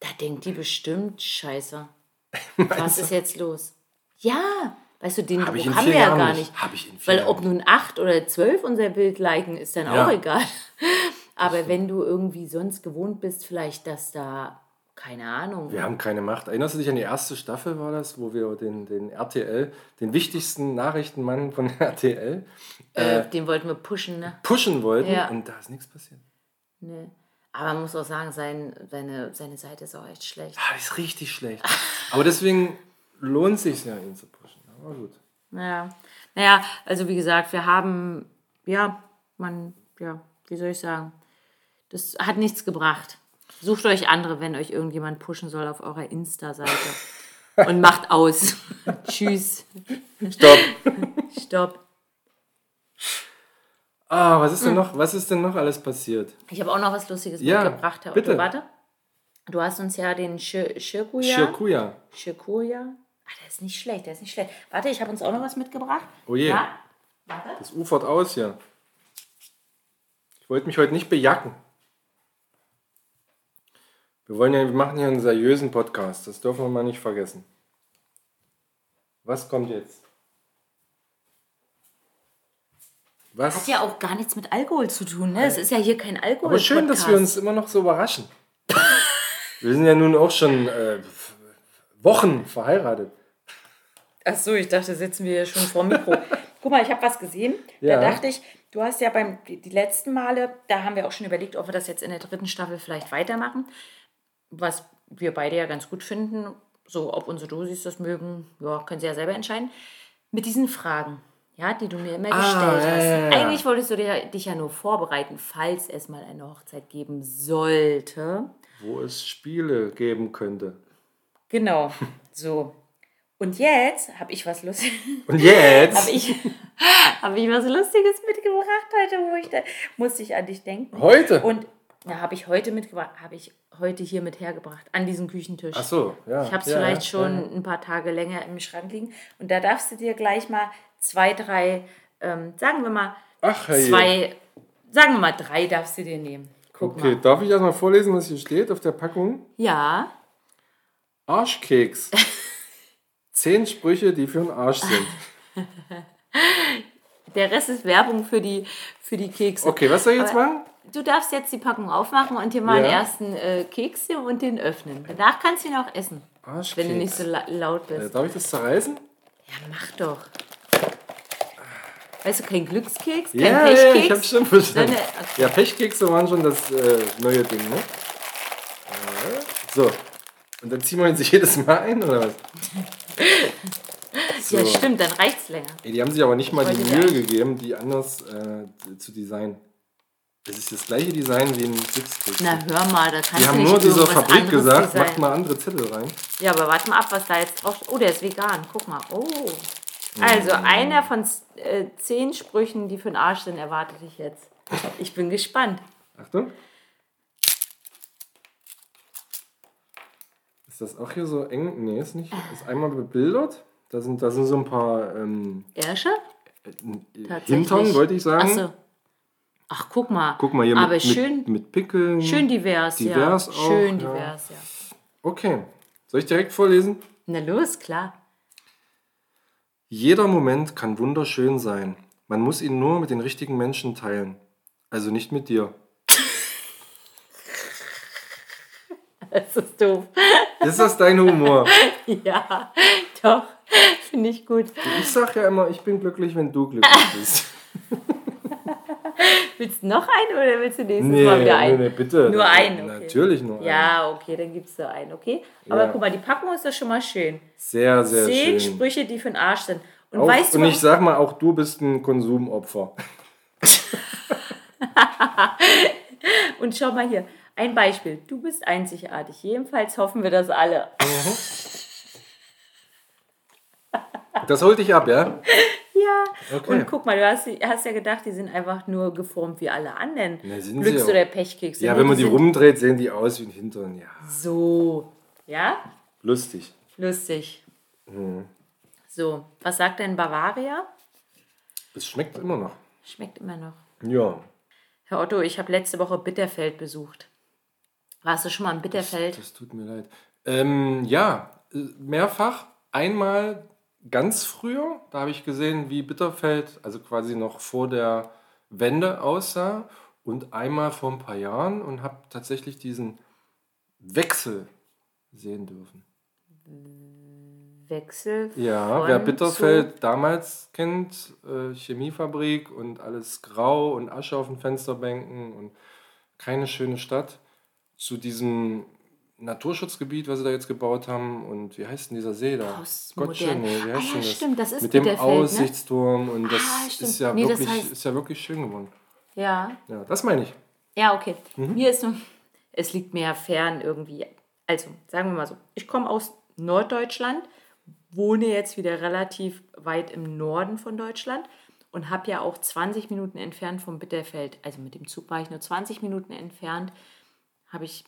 da denkt die bestimmt, scheiße, was ist jetzt los? Ja, weißt du, den Hab Druck haben wir ja gar nicht. nicht. Hab ich in vier Weil Jahren ob nun acht oder zwölf unser Bild liken, ist dann Ja. auch egal. Aber wenn du irgendwie sonst gewohnt bist, vielleicht, dass da, keine Ahnung, Wir haben keine Macht. Erinnerst du dich an die erste Staffel, war das, wo wir den, den RTL, den wichtigsten Nachrichtenmann von RTL, äh, den wollten wir pushen, ne? pushen wollten Ja. und da ist nichts passiert. Nee. Aber man muss auch sagen, sein, seine, seine Seite ist auch echt schlecht. Ah, ist richtig schlecht. Aber deswegen lohnt es sich ja, ihn zu pushen. Aber gut. Naja. naja, also wie gesagt, wir haben, ja, man, ja, wie soll ich sagen, das hat nichts gebracht. Sucht euch andere, wenn euch irgendjemand pushen soll auf eurer Insta-Seite. Und macht aus. Tschüss. Stopp. Stopp. Ah, was ist Hm. denn noch, was ist denn noch alles passiert? Ich habe auch noch was Lustiges Ja, mitgebracht. Herr bitte. Otto. Warte. Du hast uns ja den Shir- Shirkuya. Shirkuya. Shirkuya. Ah, der ist nicht schlecht, der ist nicht schlecht. Warte, ich habe uns auch noch was mitgebracht. Oh je. Ja. Warte. Das ufert aus hier. Ich wollte mich heute nicht bejacken. Wir wollen ja, wir machen hier einen seriösen Podcast. Das dürfen wir mal nicht vergessen. Was kommt jetzt? Was? Hat ja auch gar nichts mit Alkohol zu tun, ne? Es ist ja hier kein Alkohol. Aber schön, dass wir uns immer noch so überraschen. Wir sind ja nun auch schon äh, Wochen verheiratet. Ach so, ich dachte, sitzen wir schon vor dem Mikro. Guck mal, ich habe was gesehen. Ja. Da dachte ich, du hast ja beim die, die letzten Male, da haben wir auch schon überlegt, ob wir das jetzt in der dritten Staffel vielleicht weitermachen. Was wir beide ja ganz gut finden. So, ob unsere Dosis das mögen, ja, können sie ja selber entscheiden. Mit diesen Fragen, ja, die du mir immer Ah, gestellt ja, hast. ja, ja. Eigentlich wolltest du dir, dich ja nur vorbereiten, falls es mal eine Hochzeit geben sollte. Wo es Spiele geben könnte. Genau, so. Und jetzt habe ich was Lustiges. Und jetzt? Habe ich, hab ich was Lustiges mitgebracht heute, wo ich da musste ich an dich denken. Heute? Und ja, habe ich heute mitgebracht, habe ich heute hier mit hergebracht, an diesem Küchentisch. Ach so, ja. Ich habe es ja, vielleicht ja, schon ja. ein paar Tage länger im Schrank liegen. Und da darfst du dir gleich mal zwei, drei, ähm, sagen wir mal, Ach, herrje. zwei, sagen wir mal drei darfst du dir nehmen. Guck Okay, mal. darf ich erstmal vorlesen, was hier steht auf der Packung? Ja, Arschkeks. Zehn Sprüche, die für den Arsch sind. der Rest ist Werbung für die, für die Kekse. Okay, was soll ich jetzt Aber- machen? Du darfst jetzt die Packung aufmachen und dir mal Ja. den ersten äh, Keks nehmen und den öffnen. Danach kannst du ihn auch essen, Arschkeks. wenn du nicht so la laut Äh, bist. darf ich das zerreißen? Ja, mach doch. Weißt du, kein Glückskeks, kein Ja, ja, Pechkeks. ich habe schon verstanden. okay. Ja, Pechkekse waren schon das äh, neue Ding, ne? Äh, So. Und dann ziehen wir uns jedes Mal ein, oder was? So. Ja, stimmt, dann reicht's länger. Ey, die haben sich aber nicht mal die Mühe gegeben, die anders äh, zu designen. Das ist das gleiche Design wie ein Glückskeks. Na, hör mal, da kannst Die du haben nicht nur dieser Fabrik gesagt, designen. macht mal andere Zettel rein. Ja, aber warte mal ab, was da jetzt drauf Oh, der ist vegan. Guck mal. Oh. Also, einer von äh, zehn Sprüchen, die für den Arsch sind, erwartet dich jetzt. Ich bin gespannt. Achtung. Ist das auch hier so eng? Nee, ist nicht. Ist einmal bebildert. Da sind, da sind so ein paar ähm, Ersche? äh, Hintern, wollte ich sagen. Ach so. Ach, guck mal. Guck mal hier Aber mit, schön, mit, mit Pickeln. schön divers, divers ja. auch, schön ja. divers, ja. Okay. Soll ich direkt vorlesen? Na los, klar. Jeder Moment kann wunderschön sein. Man muss ihn nur mit den richtigen Menschen teilen. Also nicht mit dir. Das ist doof. Ist das dein Humor? Ja, doch. Finde ich gut. Ich sag ja immer, ich bin glücklich, wenn du glücklich bist. Willst du noch einen oder willst du nächstes Nee, Mal wieder nee, einen? nee, bitte. Nur einen, okay. Natürlich nur einen. Ja, okay, dann gibst du einen, okay? Aber Ja. guck mal, die Packung ist doch schon mal schön. Sehr, sehr Zehn schön. Sprüche, die für den Arsch sind. Und Auch, weißt du, und ich sag mal, auch du bist ein Konsumopfer. und schau mal hier, ein Beispiel. Du bist einzigartig. Jedenfalls hoffen wir das alle. Das holt dich ab, ja? Ja. Okay. Und guck mal, du hast, hast ja gedacht, die sind einfach nur geformt wie alle anderen. Na, sind Glücks- oder Pechkekse. Ja, Nee, wenn man die rumdreht, sehen die aus wie ein Hintern. Ja, So. Ja? lustig. Lustig. Mhm. So, was sagt denn Bavaria? Es schmeckt immer noch. Schmeckt immer noch. Ja. Herr Otto, ich habe letzte Woche Bitterfeld besucht. Warst du schon mal in Bitterfeld? Das tut mir leid. Ähm, ja, äh, mehrfach. Einmal ganz früher, da habe ich gesehen, wie Bitterfeld, also quasi noch vor der Wende aussah. Und einmal vor ein paar Jahren und habe tatsächlich diesen Wechsel sehen dürfen. Wechsel. Ja, von wer Bitterfeld damals kennt, äh, Chemiefabrik und alles grau und Asche auf den Fensterbänken und keine schöne Stadt, zu diesem Naturschutzgebiet, was sie da jetzt gebaut haben und wie heißt denn dieser See da? Gottchen, nee, wie Ah heißt ja, denn das? stimmt, das ist Mit dem ne? Aussichtsturm und das Ah, ist ja, Nee, das wirklich, heißt- ist ja wirklich schön geworden. Ja. Ja, das meine ich. Ja, okay. Mhm. Mir ist es liegt mir ja fern irgendwie. Also, sagen wir mal so, ich komme aus Norddeutschland, wohne jetzt wieder relativ weit im Norden von Deutschland und habe ja auch 20 Minuten entfernt vom Bitterfeld, also mit dem Zug war ich nur 20 Minuten entfernt, habe ich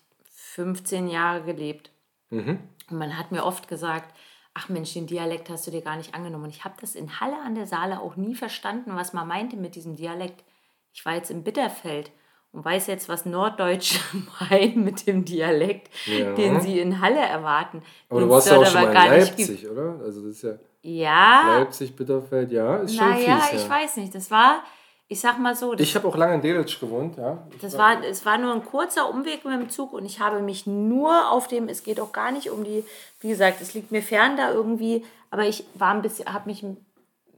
15 Jahre gelebt. Und man hat mir oft gesagt, ach Mensch, den Dialekt hast du dir gar nicht angenommen. Und ich habe das in Halle an der Saale auch nie verstanden, was man meinte mit diesem Dialekt. Ich war jetzt im Bitterfeld und weiß jetzt, was Norddeutsche meinen mit dem Dialekt, Ja. den sie in Halle erwarten. Aber du warst ja auch schon aber mal in. Leipzig, oder? Also das ist ja Ja, Leipzig, Bitterfeld, ja, ist schon naja, fies. ich ja. weiß nicht. Das war ich sag mal so, Ich habe auch lange in Delitzsch gewohnt, ja. Ich das war, es war nur ein kurzer Umweg mit dem Zug und ich habe mich nur auf dem, es geht auch gar nicht um die, wie gesagt, es liegt mir fern da irgendwie, aber ich war ein bisschen, habe mich ein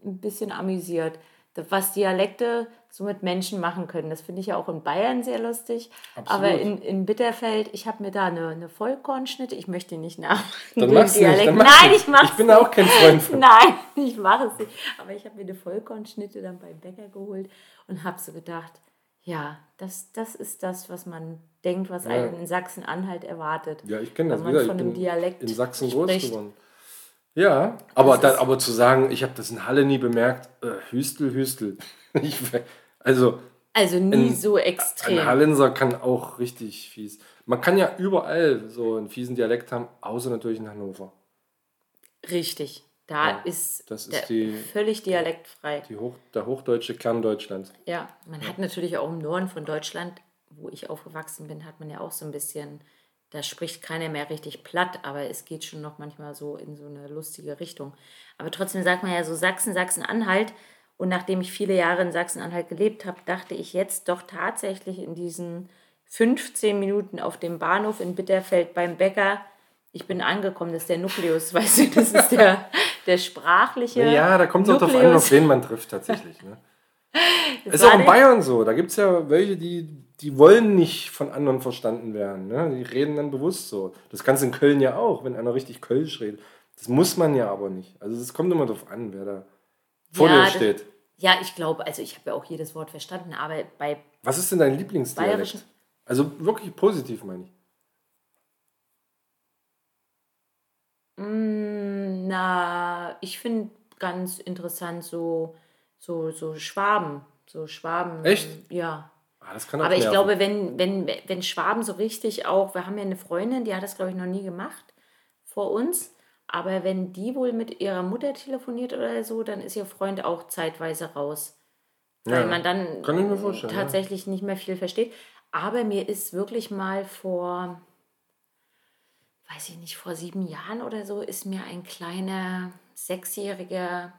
bisschen amüsiert, was Dialekte so mit Menschen machen können. Das finde ich ja auch in Bayern sehr lustig. Absolut. Aber in, in Bitterfeld, ich habe mir da eine, eine Vollkornschnitte, ich möchte nicht nach Dann dem mach's nicht, dann Nein, nicht. ich mache Ich bin auch kein Freund von. Nein, ich mache es nicht. Aber ich habe mir eine Vollkornschnitte dann beim Bäcker geholt und habe so gedacht, ja, das, das ist das, was man denkt, was einen in Sachsen-Anhalt erwartet. Ja, ich kenne das Wenn man wieder. Von einem Dialekt in Sachsen groß geworden. Ja, aber, dann, aber zu sagen, ich habe das in Halle nie bemerkt, äh, Hüstel, Hüstel. Ich, also Also nie Ein- so extrem. ein Hallenser kann auch richtig fies. Man kann ja überall so einen fiesen Dialekt haben, außer natürlich in Hannover. Richtig. Da Ja, ist, das ist der die- völlig dialektfrei. Die Hoch, der hochdeutsche Kern Deutschlands. Ja, man hat natürlich auch im Norden von Deutschland, wo ich aufgewachsen bin, hat man ja auch so ein bisschen, da spricht keiner mehr richtig platt, aber es geht schon noch manchmal so in so eine lustige Richtung. Aber trotzdem sagt man ja so Sachsen, Sachsen-Anhalt. Und nachdem ich viele Jahre in Sachsen-Anhalt gelebt habe, dachte ich jetzt doch tatsächlich in diesen 15 Minuten auf dem Bahnhof in Bitterfeld beim Bäcker, ich bin angekommen, das ist der Nukleus, weißt du, das ist der, der sprachliche. Ja, da kommt es auch darauf an, auf wen man trifft tatsächlich. Ne? Ist auch in Bayern so. Da gibt es ja welche, die, die wollen nicht von anderen verstanden werden. Ne? Die reden dann bewusst so. Das kannst du in Köln ja auch, wenn einer richtig Kölsch redet. Das muss man ja aber nicht. Also es kommt immer darauf an, wer da vor Ja, dir das- steht. Ja, ich glaube, also ich habe ja auch jedes Wort verstanden, aber bei Was ist denn dein Lieblingsdialekt? Also wirklich positiv, meine ich. Mm, Na, ich finde ganz interessant so, so, so Schwaben. So Schwaben. Echt? Ja. Das kann auch Aber ich nerven. glaube, wenn, wenn, wenn Schwaben so richtig auch, wir haben ja eine Freundin, die hat das, glaube ich, noch nie gemacht vor uns. Aber wenn die wohl mit ihrer Mutter telefoniert oder so, dann ist ihr Freund auch zeitweise raus. Weil Ja, man dann kann ich mir vorstellen, ja. tatsächlich nicht mehr viel versteht. Aber mir ist wirklich mal vor, weiß ich nicht, vor sieben Jahren oder so, ist mir ein kleiner sechsjähriger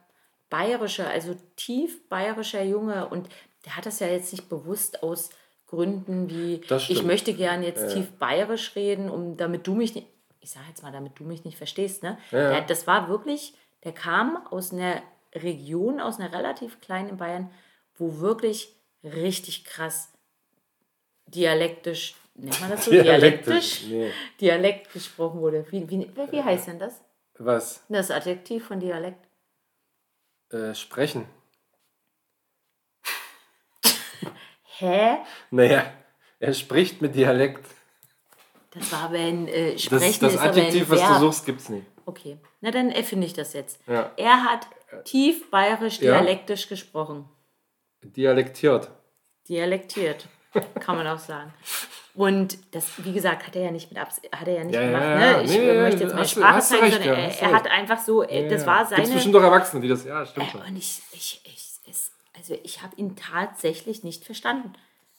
bayerischer, also tief bayerischer Junge und der hat das ja jetzt nicht bewusst aus Gründen wie, ich möchte gern jetzt Ja. tief bayerisch reden, um damit du mich nicht, ich sage jetzt mal, damit du mich nicht verstehst, ne? Ja. Der, das war wirklich, der kam aus einer Region, aus einer relativ kleinen in Bayern, wo wirklich richtig krass dialektisch, nennt man das so, dialektisch, Nee. Dialekt gesprochen wurde. Wie, wie, wie heißt denn das? Was? Das Adjektiv von Dialekt. Äh, sprechen. Hä? Naja, er spricht mit Dialekt. Das war aber ein äh, Das, Sprechen das aber Adjektiv, was du suchst, gibt's nicht. Okay, na dann erfinde ich das jetzt. Ja. Er hat tief bayerisch Ja. dialektisch gesprochen. Dialektiert. Dialektiert, kann man auch sagen. Und das, wie gesagt, hat er ja nicht mit Abs hat er ja nicht Ja, ja, gemacht. ja. Ne? Ich Nee, möchte jetzt meine Sprache du zeigen, recht, sondern ja, du Ja. Ja, also ich habe ihn tatsächlich nicht verstanden.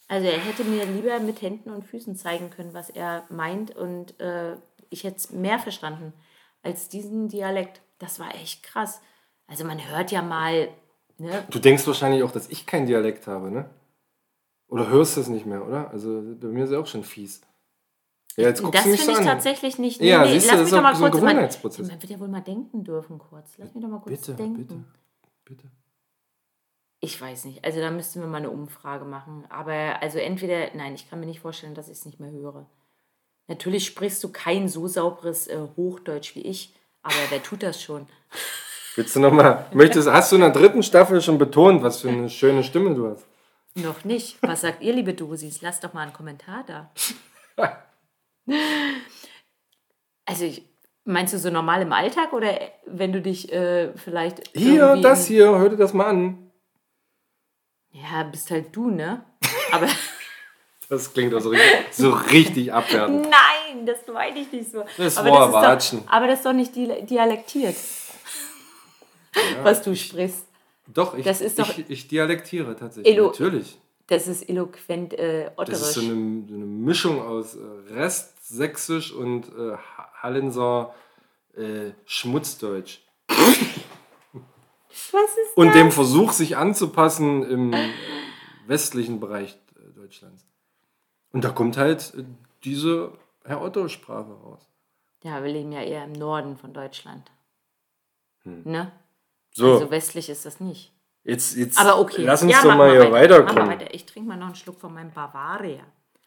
Also er hätte mir lieber mit Händen und Füßen zeigen können, was er meint und äh, ich hätte es mehr verstanden als diesen Dialekt. Das war echt krass. Also man hört ja mal, ne, Du denkst wahrscheinlich auch, dass ich keinen Dialekt habe, ne? Oder hörst du es nicht mehr, oder? Also bei mir ist er auch schon fies. Ja, jetzt guckst das du mich finde ich an. tatsächlich nicht. Ja, siehst du, lass das mich doch mal so kurz. Man, man wird ja wohl mal denken dürfen kurz. Lass mich doch mal kurz Bitte, denken. bitte, bitte. Ich weiß nicht. Also da müssten wir mal eine Umfrage machen. Aber also entweder, nein, ich kann mir nicht vorstellen, dass ich es nicht mehr höre. Natürlich sprichst du kein so sauberes äh, Hochdeutsch wie ich, aber wer tut das schon? Willst du nochmal, möchtest, hast du in der dritten Staffel schon betont, was für eine schöne Stimme du hast? Noch nicht. Was sagt ihr, liebe Dosis? Lasst doch mal einen Kommentar da. Also ich, meinst du so normal im Alltag oder wenn du dich äh, vielleicht Hier, das hier, hör dir das mal an. Ja, bist halt du, ne? Aber Das klingt doch so richtig, so richtig abwertend. nein, das meine ich nicht so. Das aber, war ist Watschen. doch, aber das ist doch nicht di- dialektiert, was du sprichst. Doch, ich, Das ist doch- ich, ich dialektiere tatsächlich. Elo- Natürlich. Das ist eloquent äh, Das otterisch. ist so eine, so eine Mischung aus äh, Restsächsisch und äh, Ha- Hallenser äh, Schmutzdeutsch. Und das? dem Versuch, sich anzupassen im, westlichen Bereich äh, Deutschlands. Und da kommt halt äh, diese Herr Otto-Sprache raus. Ja, wir leben ja eher im Norden von Deutschland. Ne? So, Also westlich ist das nicht. jetzt, jetzt Aber okay. lass uns Ja, doch mal hier weiter. Weiterkommen. weiter. Ich trinke mal noch einen Schluck von meinem Bavaria.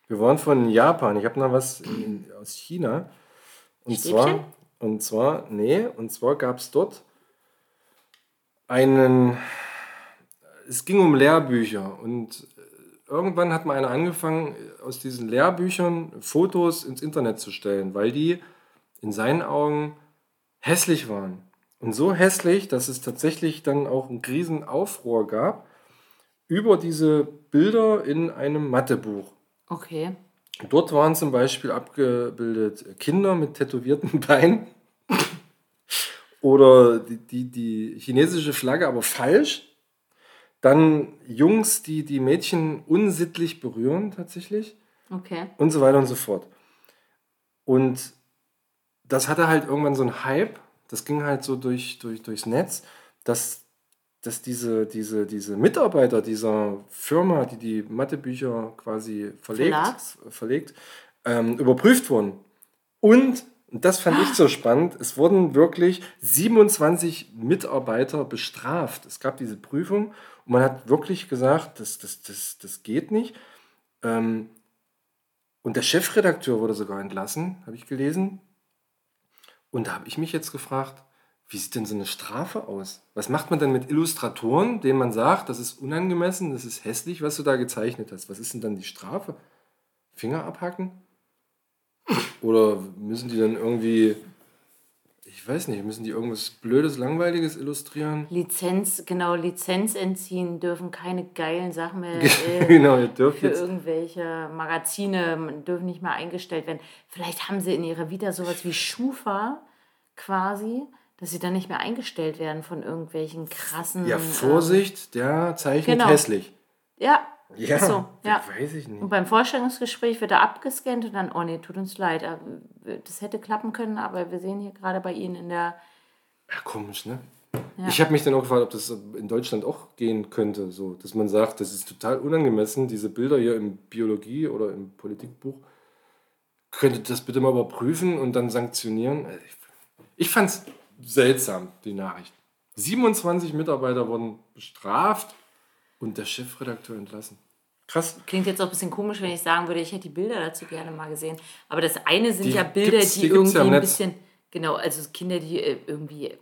Wir waren von Japan. Ich habe noch was in, aus China. Und Stäbchen? zwar, und zwar, nee, und zwar gab es dort einen, es ging um Lehrbücher und äh, irgendwann hat mal einer angefangen, aus diesen Lehrbüchern Fotos ins Internet zu stellen, weil die in seinen Augen hässlich waren. Und so hässlich, dass es tatsächlich dann auch einen Riesenaufruhr gab über diese Bilder in einem Mathebuch. Okay. Dort waren zum Beispiel abgebildet Kinder mit tätowierten Beinen oder die, die, die chinesische Flagge, aber falsch. Dann Jungs, die die Mädchen unsittlich berühren tatsächlich Okay. und so weiter und so fort. Und das hatte halt irgendwann so einen Hype, das ging halt so durch, durch, durchs Netz, dass, dass diese, diese, diese Mitarbeiter dieser Firma, die die Mathebücher quasi verlegt, Verlags? verlegt ähm, überprüft wurden. Und, und das fand ich so spannend, es wurden wirklich 27 Mitarbeiter bestraft. Es gab diese Prüfung und man hat wirklich gesagt, das, das, das, das geht nicht. Ähm, und der Chefredakteur wurde sogar entlassen, habe ich gelesen. Und da habe ich mich jetzt gefragt, wie sieht denn so eine Strafe aus? Was macht man denn mit Illustratoren, denen man sagt, das ist unangemessen, das ist hässlich, was du da gezeichnet hast? Was ist denn dann die Strafe? Finger abhacken? Oder müssen die dann irgendwie, ich weiß nicht, müssen die irgendwas Blödes, Langweiliges illustrieren? Lizenz, genau, Lizenz entziehen, dürfen keine geilen Sachen mehr äh, genau, ihr dürft für jetzt. irgendwelche Magazine, dürfen nicht mehr eingestellt werden. Vielleicht haben sie in ihrer Vita sowas wie Schufa quasi, dass sie dann nicht mehr eingestellt werden von irgendwelchen krassen. Ja, ähm, Vorsicht, der zeichnet genau. hässlich. ja, Ja, so, ja. weiß ich nicht. Und beim Vorstellungsgespräch wird er abgescannt und dann, oh nee, tut uns leid. äh, Das hätte klappen können, aber wir sehen hier gerade bei Ihnen in der. Ja, komisch, ne? Ja. Ich habe mich dann auch gefragt, ob das in Deutschland auch gehen könnte, so, dass man sagt, das ist total unangemessen, diese Bilder hier im Biologie- oder im Politikbuch. Könntet das bitte mal überprüfen und dann sanktionieren? Äh, Ich, ich fand es seltsam, die Nachricht. 27 Mitarbeiter wurden bestraft und der Chefredakteur entlassen. Krass. Klingt jetzt auch ein bisschen komisch, wenn ich sagen würde, ich hätte die Bilder dazu gerne mal gesehen. Aber das eine sind Die ja Bilder, die, die irgendwie ja ein Netz. bisschen. Genau, also Kinder, die äh, irgendwie. Äh,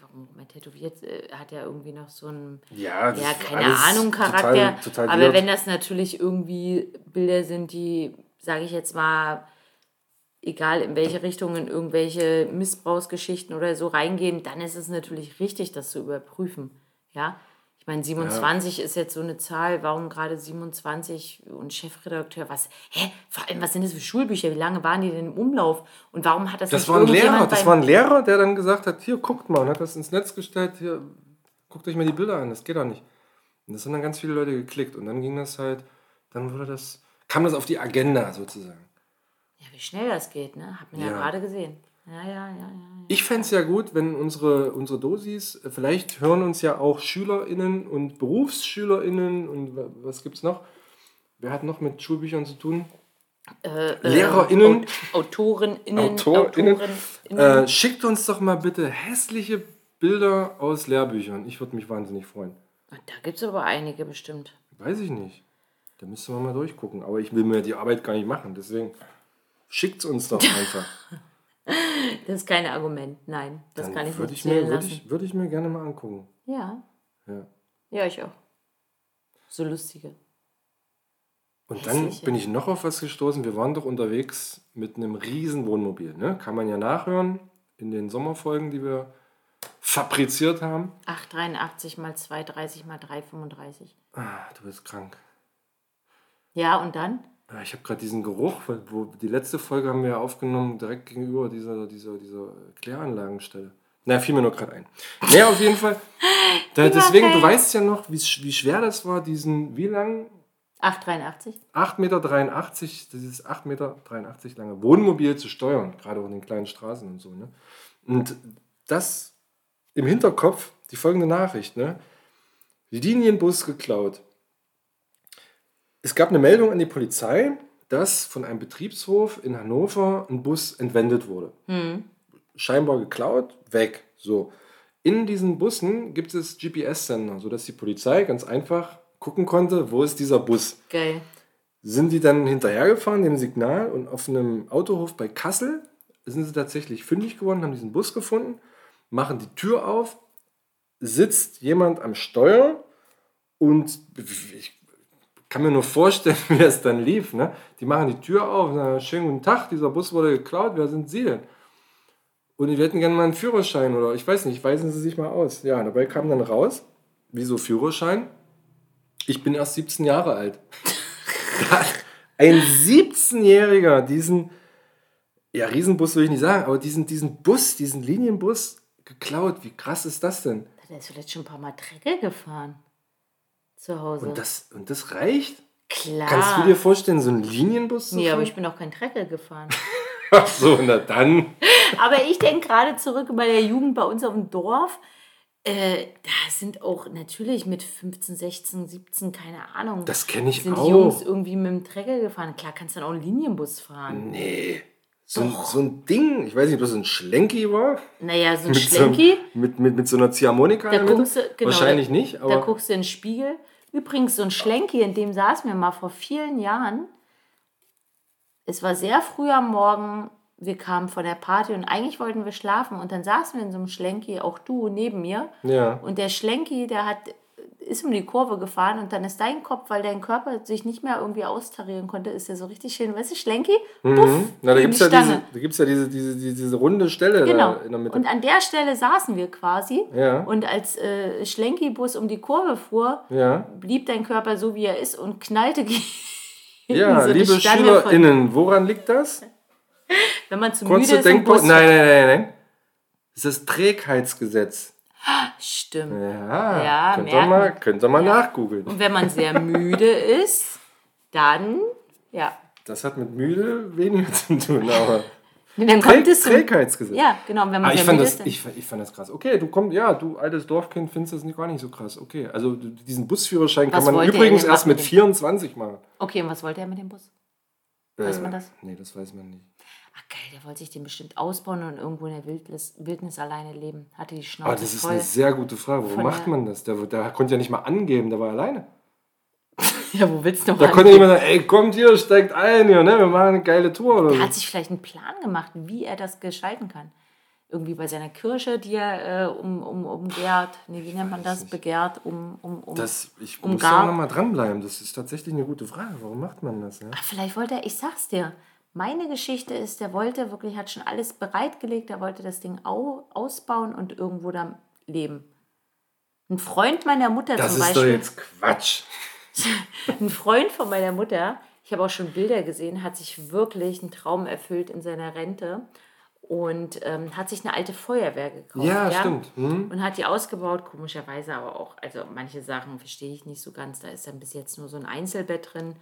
warum man tätowiert, äh, hat ja irgendwie noch so ein. Ja, Ja, keine Ahnung, Charakter. Total, total aber weird. wenn das natürlich irgendwie Bilder sind, die, sage ich jetzt mal, egal in welche Richtung, in irgendwelche Missbrauchsgeschichten oder so reingehen, dann ist es natürlich richtig, das zu überprüfen. Ja. Ich meine, 27 ist jetzt so eine Zahl, warum gerade 27 und Chefredakteur, was, hä, vor allem, was sind das für Schulbücher, wie lange waren die denn im Umlauf und warum hat das, Das nicht war ein Lehrer, das war ein Lehrer, der dann gesagt hat, hier, guckt mal, und hat das ins Netz gestellt, hier, guckt euch mal die Bilder an, das geht doch nicht. Und das haben dann ganz viele Leute geklickt und dann ging das halt, dann wurde das, kam das auf die Agenda sozusagen. Ja, wie schnell das geht, ne? Hat man ja, Ja. gerade gesehen. Ja, ja, ja, ja. Ich fände es ja gut, wenn unsere, unsere Dosis, äh, vielleicht hören uns ja auch SchülerInnen und BerufsschülerInnen und wa- was gibt's noch? Wer hat noch mit Schulbüchern zu tun? Äh, LehrerInnen? Aut- AutorInnen, AutorInnen? AutorenInnen. Äh, schickt uns doch mal bitte hässliche Bilder aus Lehrbüchern. Ich würde mich wahnsinnig freuen. Da gibt es aber einige bestimmt. Weiß ich nicht. Da müssen wir mal durchgucken. Aber ich will mir die Arbeit gar nicht machen. Deswegen schickt es uns doch einfach. Das ist kein Argument, nein. Das Dann kann ich nicht ich, mir, würde ich, würde ich mir gerne mal angucken. Ja, Ja. ja, ich auch. So lustige. Und dann Hässliche. bin ich noch auf was gestoßen. Wir waren doch unterwegs mit einem riesen Wohnmobil. Ne? Kann man ja nachhören in den Sommerfolgen, die wir fabriziert haben. 8,83 mal 2,30 mal 3,35. Ah, du bist krank. Ja, und dann? Ich habe gerade diesen Geruch, weil- wo die letzte Folge haben wir ja aufgenommen, direkt gegenüber dieser, dieser, dieser Kläranlagenstelle. Na, fiel mir nur gerade ein. Naja, auf jeden Fall. Da, deswegen, du weißt ja noch, wie, wie schwer das war, diesen, wie lang? 8,83? 8,83 Meter, dieses 8,83 Meter lange Wohnmobil zu steuern, gerade auch in den kleinen Straßen und so. Ne? Und das im Hinterkopf, die folgende Nachricht, ne? Linienbus geklaut. Es gab eine Meldung an die Polizei, dass von einem Betriebshof in Hannover ein Bus entwendet wurde. Scheinbar geklaut, weg. So. In diesen Bussen gibt es GPS-Sender, sodass die Polizei ganz einfach gucken konnte, wo ist dieser Bus. Geil. Sind die dann hinterhergefahren, dem Signal, und auf einem Autohof bei Kassel sind sie tatsächlich fündig geworden, haben diesen Bus gefunden, machen die Tür auf, sitzt jemand am Steuer und ich kann mir nur vorstellen, wie es dann lief. Ne? Die machen die Tür auf und sagen, schönen guten Tag, dieser Bus wurde geklaut, wer sind Sie denn? Und die hätten gerne mal einen Führerschein oder ich weiß nicht, weisen Sie sich mal aus. Ja, dabei kam dann raus, wieso Führerschein? Ich bin erst 17 Jahre alt. Ein 17-Jähriger diesen, ja, Riesenbus will ich nicht sagen, aber diesen, diesen Bus, diesen Linienbus geklaut. Wie krass ist das denn? Der ist vielleicht schon ein paar Mal Trecke gefahren. Zu Hause. Und das, und das reicht? Klar. Kannst du dir vorstellen, so einen Linienbus zu Nee, aber ich bin auch kein Trecke gefahren. Ach so, na dann. Aber ich denke gerade zurück bei der Jugend bei uns auf dem Dorf. Äh, da sind auch natürlich mit 15, 16, 17, keine Ahnung. Das kenne ich sind die auch. Jungs irgendwie mit dem Trecker gefahren. Klar, kannst du dann auch einen Linienbus fahren. Nee. So, ein- so ein Ding, ich weiß nicht, ob das ein Schlenki war. Naja, so ein Mit Schlenki. So, mit, mit, mit so einer Ziehharmonika Da guckst du, genau, Wahrscheinlich da, nicht, Da aber guckst du in den Spiegel. Übrigens, so ein Schlenki, in dem saßen wir mal vor vielen Jahren. Es war sehr früh am Morgen. Wir kamen von der Party und eigentlich wollten wir schlafen. Und dann saßen wir in so einem Schlenki, auch du neben mir. ja. Und der Schlenki, der hat, ist um die Kurve gefahren und dann ist dein Kopf, weil dein Körper sich nicht mehr irgendwie austarieren konnte, ist der so richtig schön, weißt du, Schlenki? Puff, Mhm. Na, da gibt es die ja, diese, da gibt's ja diese, diese, diese, diese runde Stelle Genau. in der Mitte. Und an der Stelle saßen wir quasi. Ja. Und als äh, Schlenki-Bus um die Kurve fuhr, ja, blieb dein Körper so, wie er ist und knallte gegen ja so liebe SchülerInnen, woran liegt das? Wenn man zu Kurze müde ist, Denkpause. Bus Nein, nein, nein, nein. Das ist das Trägheitsgesetz. Stimmt. Ja, Ja, könnt, ihr mal, könnt ihr mal nachgoogeln. Und wenn man sehr müde ist, dann, ja. Das hat mit müde weniger zu tun, aber Dann kommt Träg es zum, Trägheitsgesetz. Ja, genau. Wenn man Ah, ich, fand das, ich, ich fand das krass. Okay, du kommst, ja, du altes Dorfkind findest das nicht, gar nicht so krass. Okay, also diesen Busführerschein Was kann man übrigens erst mit mit dem- 24 machen. Okay, und was wollte er mit dem Bus? Weiß man das? Nee, das weiß man nicht. Ach geil, der wollte sich den bestimmt ausbauen und irgendwo in der Wildnis, Wildnis alleine leben. Hatte die Schnauze Aber das ist eine sehr gute Frage. Warum macht der- man das? Der, der konnte ja nicht mal angeben, der war alleine. Ja, wo willst du noch Da ran? konnte jemand sagen, ey, kommt hier, steigt ein hier, ne? Wir machen eine geile Tour oder Er so. hat sich vielleicht einen Plan gemacht, wie er das gestalten kann. Irgendwie bei seiner Kirche, die er äh, um, um, umgehrt, nee, wie nennt man das? Begehrt, um, um, um. Das, ich Um muss da nochmal dranbleiben. Das ist tatsächlich eine gute Frage. Warum macht man das? Ja? Ach, vielleicht wollte er, ich sag's dir, meine Geschichte ist, der wollte wirklich, hat schon alles bereitgelegt, er wollte das Ding au, ausbauen und irgendwo da leben. Ein Freund meiner Mutter Das zum ist doch Beispiel, jetzt Quatsch. ein Freund von meiner Mutter, ich habe auch schon Bilder gesehen, hat sich wirklich einen Traum erfüllt in seiner Rente und ähm, hat sich eine alte Feuerwehr gekauft. Ja, stimmt. Hm? Und hat die ausgebaut, komischerweise aber auch, also manche Sachen verstehe ich nicht so ganz. Da ist dann bis jetzt nur so ein Einzelbett drin.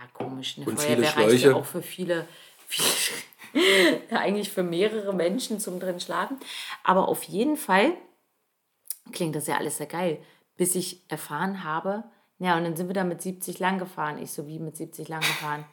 Ja, komisch. Eine Und viele Feuerwehr reicht ja auch für viele, viele eigentlich für mehrere Menschen zum drin schlafen. Aber auf jeden Fall klingt das ja alles sehr geil, bis ich erfahren habe, ja, und dann sind wir da mit 70 lang gefahren. Ich so, wie mit 70 lang gefahren?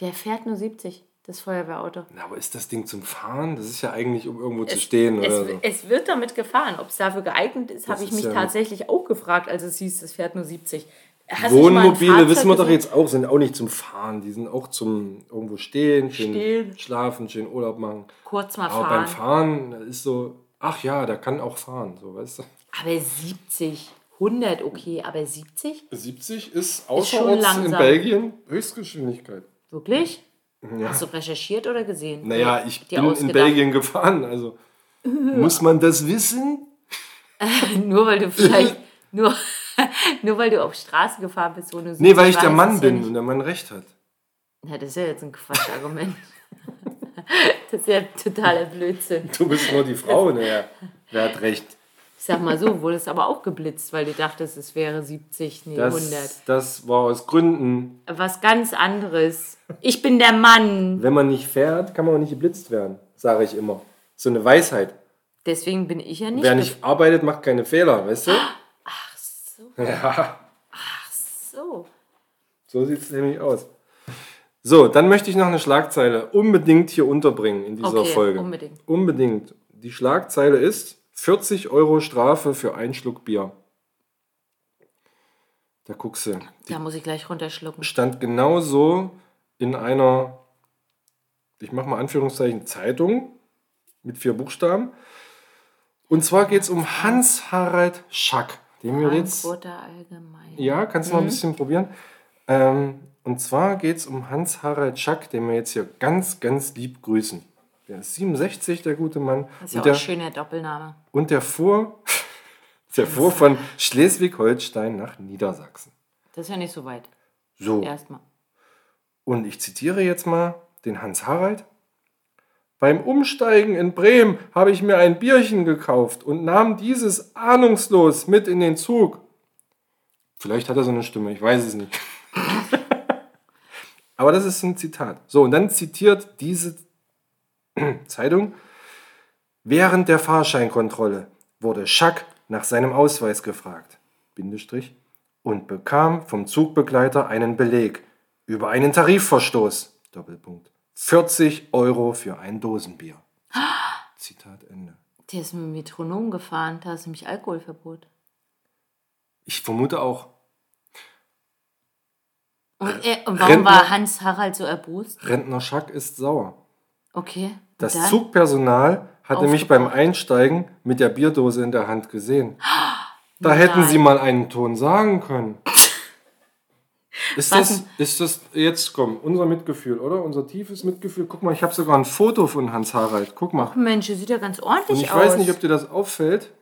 Der fährt nur 70, das Feuerwehrauto. Na, aber ist das Ding zum Fahren? Das ist ja eigentlich, um irgendwo zu stehen Es, oder so. es wird damit gefahren. Ob es dafür geeignet ist, habe ich mich ja- tatsächlich auch gefragt, als es hieß, es fährt nur 70. Hast Wohnmobile, wissen wir doch jetzt auch, sind auch nicht zum Fahren. Die sind auch zum irgendwo stehen, schön Stehen. schlafen, schön Urlaub machen. Kurz mal Aber fahren. beim Fahren ist so, ach ja, der kann auch fahren, so weißt du. Aber 70, 100 okay, aber 70? 70 ist schon außerorts in. Belgien Höchstgeschwindigkeit. Wirklich? Hast du recherchiert oder gesehen? Naja, ich bin in ausgedacht. Belgien gefahren, also muss man das wissen? Nur weil du vielleicht, nur, nur weil du auf Straße gefahren bist, wo du Nee, weil ich der Mann bin und der Mann recht hat. Ja, das ist ja jetzt ein Quatschargument. das ist ja totaler Blödsinn. Du bist nur die Frau, naja. Wer hat recht? Ich sag mal so, wurde es aber auch geblitzt, weil du dachtest, es wäre 70, nee, 100. Das, das war aus Gründen. Was ganz anderes. Ich bin der Mann. Wenn man nicht fährt, kann man auch nicht geblitzt werden, sage ich immer. So eine Weisheit. Deswegen bin ich ja nicht. Wer nicht arbeitet, macht keine Fehler, weißt du? So, Ja. ach so. So sieht es nämlich aus. So, dann möchte ich noch eine Schlagzeile unbedingt hier unterbringen in dieser Okay, Folge. unbedingt. Unbedingt. Die Schlagzeile ist 40 Euro Strafe für einen Schluck Bier. Da guckst du. Da muss ich gleich runterschlucken. Stand genauso in einer, ich mache mal Anführungszeichen, Zeitung mit vier Buchstaben. Und zwar geht es um Hans-Harald Schack, den wir jetzt Allgemein. ja, kannst du mal ein bisschen probieren. Ähm, und zwar geht es um Hans-Harald Schack, den wir jetzt hier ganz, ganz lieb grüßen. Der ist 67, der gute Mann. Das ist ja auch der, ein schöner Doppelname. und der fuhr, der fuhr von Schleswig-Holstein nach Niedersachsen. Das ist ja nicht so weit. So, Erstmal. und ich zitiere jetzt mal den Hans-Harald. Beim Umsteigen in Bremen habe ich mir ein Bierchen gekauft und nahm dieses ahnungslos mit in den Zug. Vielleicht hat er so eine Stimme, ich weiß es nicht. Aber das ist ein Zitat. So, und dann zitiert diese Zeitung. Während der Fahrscheinkontrolle wurde Schack nach seinem Ausweis gefragt, Bindestrich, und bekam vom Zugbegleiter einen Beleg über einen Tarifverstoß, Doppelpunkt, 40 Euro für ein Dosenbier. Zitat Ende. Der ist mit dem Metronom gefahren. Da ist nämlich Alkoholverbot. Ich vermute auch, Und, er, und warum Rentner- war Hans Harald so erbost? Rentner Schack ist sauer. Okay. Das dann? Zugpersonal hatte mich beim. Einsteigen mit der Bierdose in der Hand gesehen. Da hätten. Sie mal einen Ton sagen können. Ist das, ist das, jetzt komm, unser Mitgefühl, oder? Unser tiefes Mitgefühl. Guck mal, ich habe sogar ein Foto von Hans Harald. Guck mal. Mensch, der sieht ja ganz ordentlich Und ich aus. weiß nicht, ob dir das auffällt.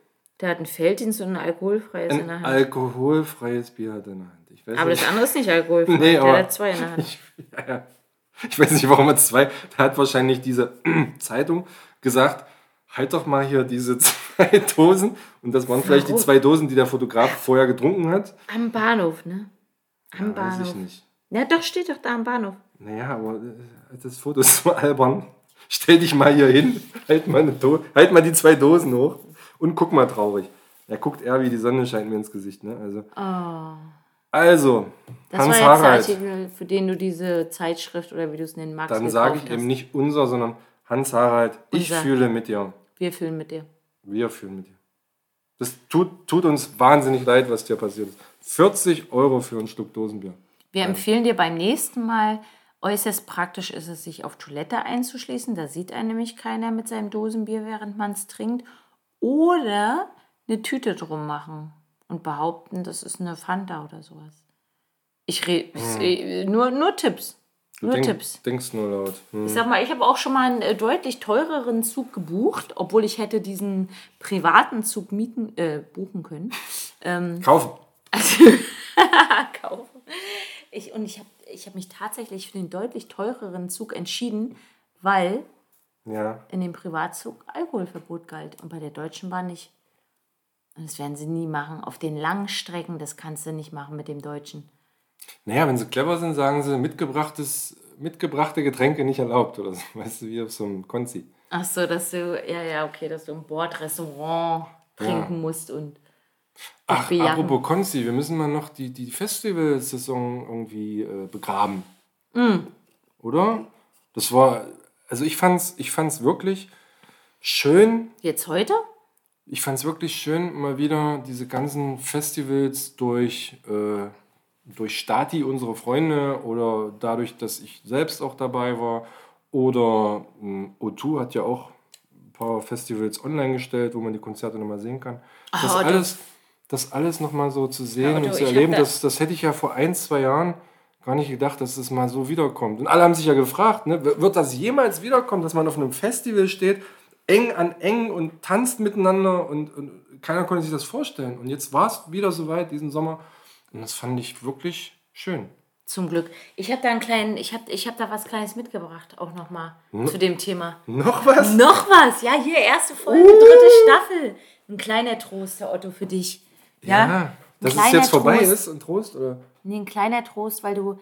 Der hat ein Felddienst und ein alkoholfreies in der Ein Hand. alkoholfreies Bier hat er in der Hand. Ich weiß aber nicht. das andere ist nicht alkoholfrei. Nee, der hat zwei in der Hand. Ich, ja, ja. ich weiß nicht, warum er zwei. Da hat wahrscheinlich diese Zeitung gesagt, halt doch mal hier diese zwei Dosen. Und das waren vielleicht die zwei Dosen, die der Fotograf vorher getrunken hat. Am Bahnhof, ne? Am Weiß ich Bahnhof. nicht. Ja, doch, steht doch da am Bahnhof. Naja, aber äh, das Foto ist so albern. Stell dich mal hier hin, halt mal, halt mal die zwei Dosen hoch und guck mal traurig. Er guckt eher, wie die Sonne scheint mir ins Gesicht. Ne? Also, Oh. also Das Hans war jetzt der Harald. Artikel, für den du diese Zeitschrift oder wie du es nennen magst, Dann sage ich eben nicht unser, sondern Hans Harald. Ich Unser. fühle mit dir. Wir fühlen mit dir. Wir fühlen mit dir. Das tut, tut uns wahnsinnig leid, was dir passiert ist. 40 Euro für einen Schluck Dosenbier. Wir empfehlen dir beim nächsten Mal, äußerst praktisch ist es, sich auf Toilette einzuschließen. Da sieht einen nämlich keiner mit seinem Dosenbier, während man es trinkt. Oder eine Tüte drum machen und behaupten, das ist eine Fanta oder sowas. Ich rede nur, nur Tipps. Hm. Du Nur denk, Tipps. denkst nur laut. Hm. Ich sag mal, ich habe auch schon mal einen äh, deutlich teureren Zug gebucht, obwohl ich hätte diesen privaten Zug mieten, äh, buchen können. Kaufen. kaufen. Ich, und ich habe ich hab mich tatsächlich für den deutlich teureren Zug entschieden, weil Ja. in dem Privatzug Alkoholverbot galt und bei der Deutschen Bahn nicht. Und das werden sie nie machen. Auf den langen Strecken, das kannst du nicht machen mit dem Deutschen. Naja, wenn sie clever sind, sagen sie, mitgebrachtes, mitgebrachte Getränke nicht erlaubt oder so. Weißt du, wie auf so einem Konzi. Ach so, dass du, ja, ja, okay, dass du im Bordrestaurant trinken musst und Ach, apropos Konzi, wir müssen mal noch die, die Festivalsaison irgendwie äh, begraben. Mm. Oder? Das war, also ich fand's, ich fand's wirklich schön, jetzt heute? Ich fand es wirklich schön, mal wieder diese ganzen Festivals durch, äh, durch Stati, unsere Freunde, oder dadurch, dass ich selbst auch dabei war. Oder mh, O2 hat ja auch ein paar Festivals online gestellt, wo man die Konzerte nochmal sehen kann. Das du- alles, das alles nochmal so zu sehen Ja, du, und zu erleben, da- das, das hätte ich ja vor ein, zwei Jahren gar nicht gedacht, dass es mal so wiederkommt. Und alle haben sich ja gefragt, ne, wird das jemals wiederkommen, dass man auf einem Festival steht, eng an eng und tanzt miteinander und, und keiner konnte sich das vorstellen. Und jetzt war es wieder soweit diesen Sommer und das fand ich wirklich schön. Zum Glück. Ich habe da einen kleinen, ich habe ich hab da was Kleines mitgebracht, auch nochmal zu dem Thema. Noch was? Noch was? Ja, hier, erste Folge, dritte Staffel. Ein kleiner Trost, der Otto, für dich. Ja, dass es jetzt vorbei Trost. ist und Trost, oder? Nee, ein kleiner Trost, weil du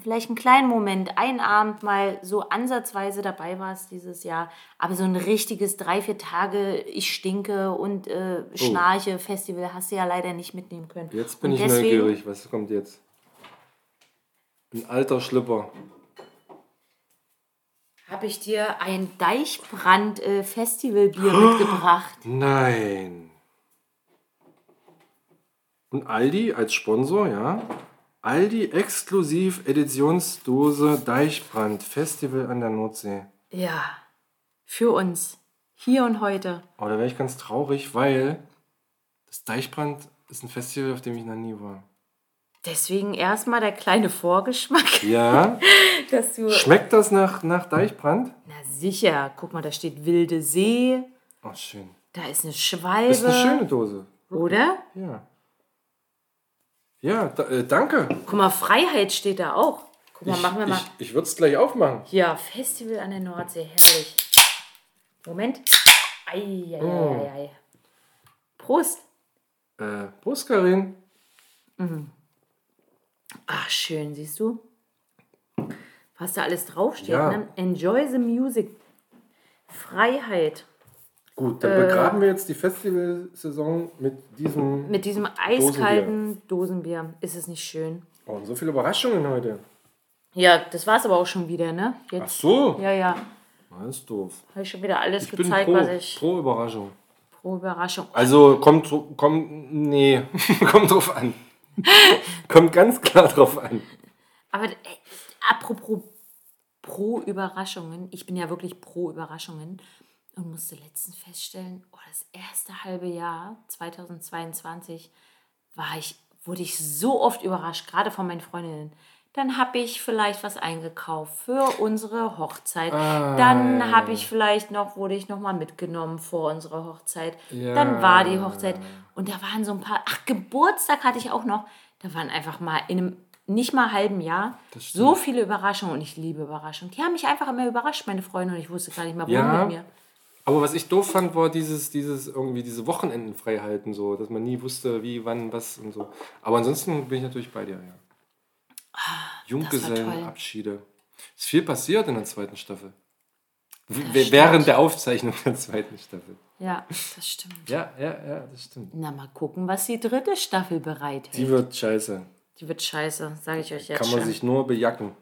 vielleicht einen kleinen Moment, einen Abend mal so ansatzweise dabei warst dieses Jahr. Aber so ein richtiges drei, vier Tage, ich stinke und äh, schnarche Festival hast du ja leider nicht mitnehmen können. Jetzt bin und ich deswegen, neugierig, was kommt jetzt? Ein alter Schlipper. Habe ich dir ein Deichbrand-Festivalbier mitgebracht? Nein. Und Aldi als Sponsor, ja. Aldi exklusiv Editionsdose Deichbrand Festival an der Nordsee. Ja. Für uns. Hier und heute. Aber da wäre ich ganz traurig, weil das Deichbrand ist ein Festival, auf dem ich noch nie war. Deswegen erstmal der kleine Vorgeschmack, Ja. Schmeckt das nach, nach Deichbrand? Na sicher. Guck mal, da steht wilde See. Oh, schön. Da ist eine Schwalbe. Ist eine schöne Dose. Oder? Ja. Ja, da, äh, danke. Guck mal, Freiheit steht da auch. Guck mal, Ich, machen wir mal. ich, ich würde es gleich aufmachen. Ja, Festival an der Nordsee, herrlich. Moment. Eieieiei. Oh. Prost. Äh, Prost, Karin. Ach, schön, siehst du? Was da alles draufsteht. Ja. Ne? Enjoy the music. Freiheit. Gut, dann begraben wir jetzt die Festivalsaison mit diesem. Mit diesem eiskalten Dosenbier. Ist es nicht schön? Oh, und so viele Überraschungen heute. Ja, das war's aber auch schon wieder, ne? Ach Jetzt, so. ja, ja. Das ist doof. Habe ich schon wieder alles Ich gezeigt, pro, was ich. pro Überraschung. Pro Überraschung. Also kommt, kommt, nee, kommt drauf an. kommt ganz klar drauf an. Aber äh, apropos pro Überraschungen, ich bin ja wirklich pro Überraschungen und musste letztens feststellen, oh, das erste halbe Jahr 2022 war ich, wurde ich so oft überrascht, gerade von meinen Freundinnen. Dann habe ich vielleicht was eingekauft für unsere Hochzeit. Dann habe ich vielleicht noch, wurde ich noch mal mitgenommen vor unserer Hochzeit. Dann war die Hochzeit. Und da waren so ein paar, ach, Geburtstag hatte ich auch noch. Da waren einfach mal in einem nicht mal halben Jahr so viele Überraschungen. Und ich liebe Überraschungen. Die haben mich einfach immer überrascht, meine Freunde. Und ich wusste gar nicht mal, wohin Ja. mit mir. Aber was ich doof fand, war dieses, dieses irgendwie diese Wochenenden frei halten, so, dass man nie wusste, wie, wann, was und so. Aber ansonsten bin ich natürlich bei dir, ja. Junggesellenabschiede. Ist viel passiert in der zweiten Staffel. Während der Aufzeichnung der zweiten Staffel. Ja, das stimmt. Ja, ja, ja, das stimmt. Na, mal gucken, was die dritte Staffel bereithält. Die wird scheiße. Die wird scheiße, sage ich euch jetzt Kann man schon. sich nur bejacken.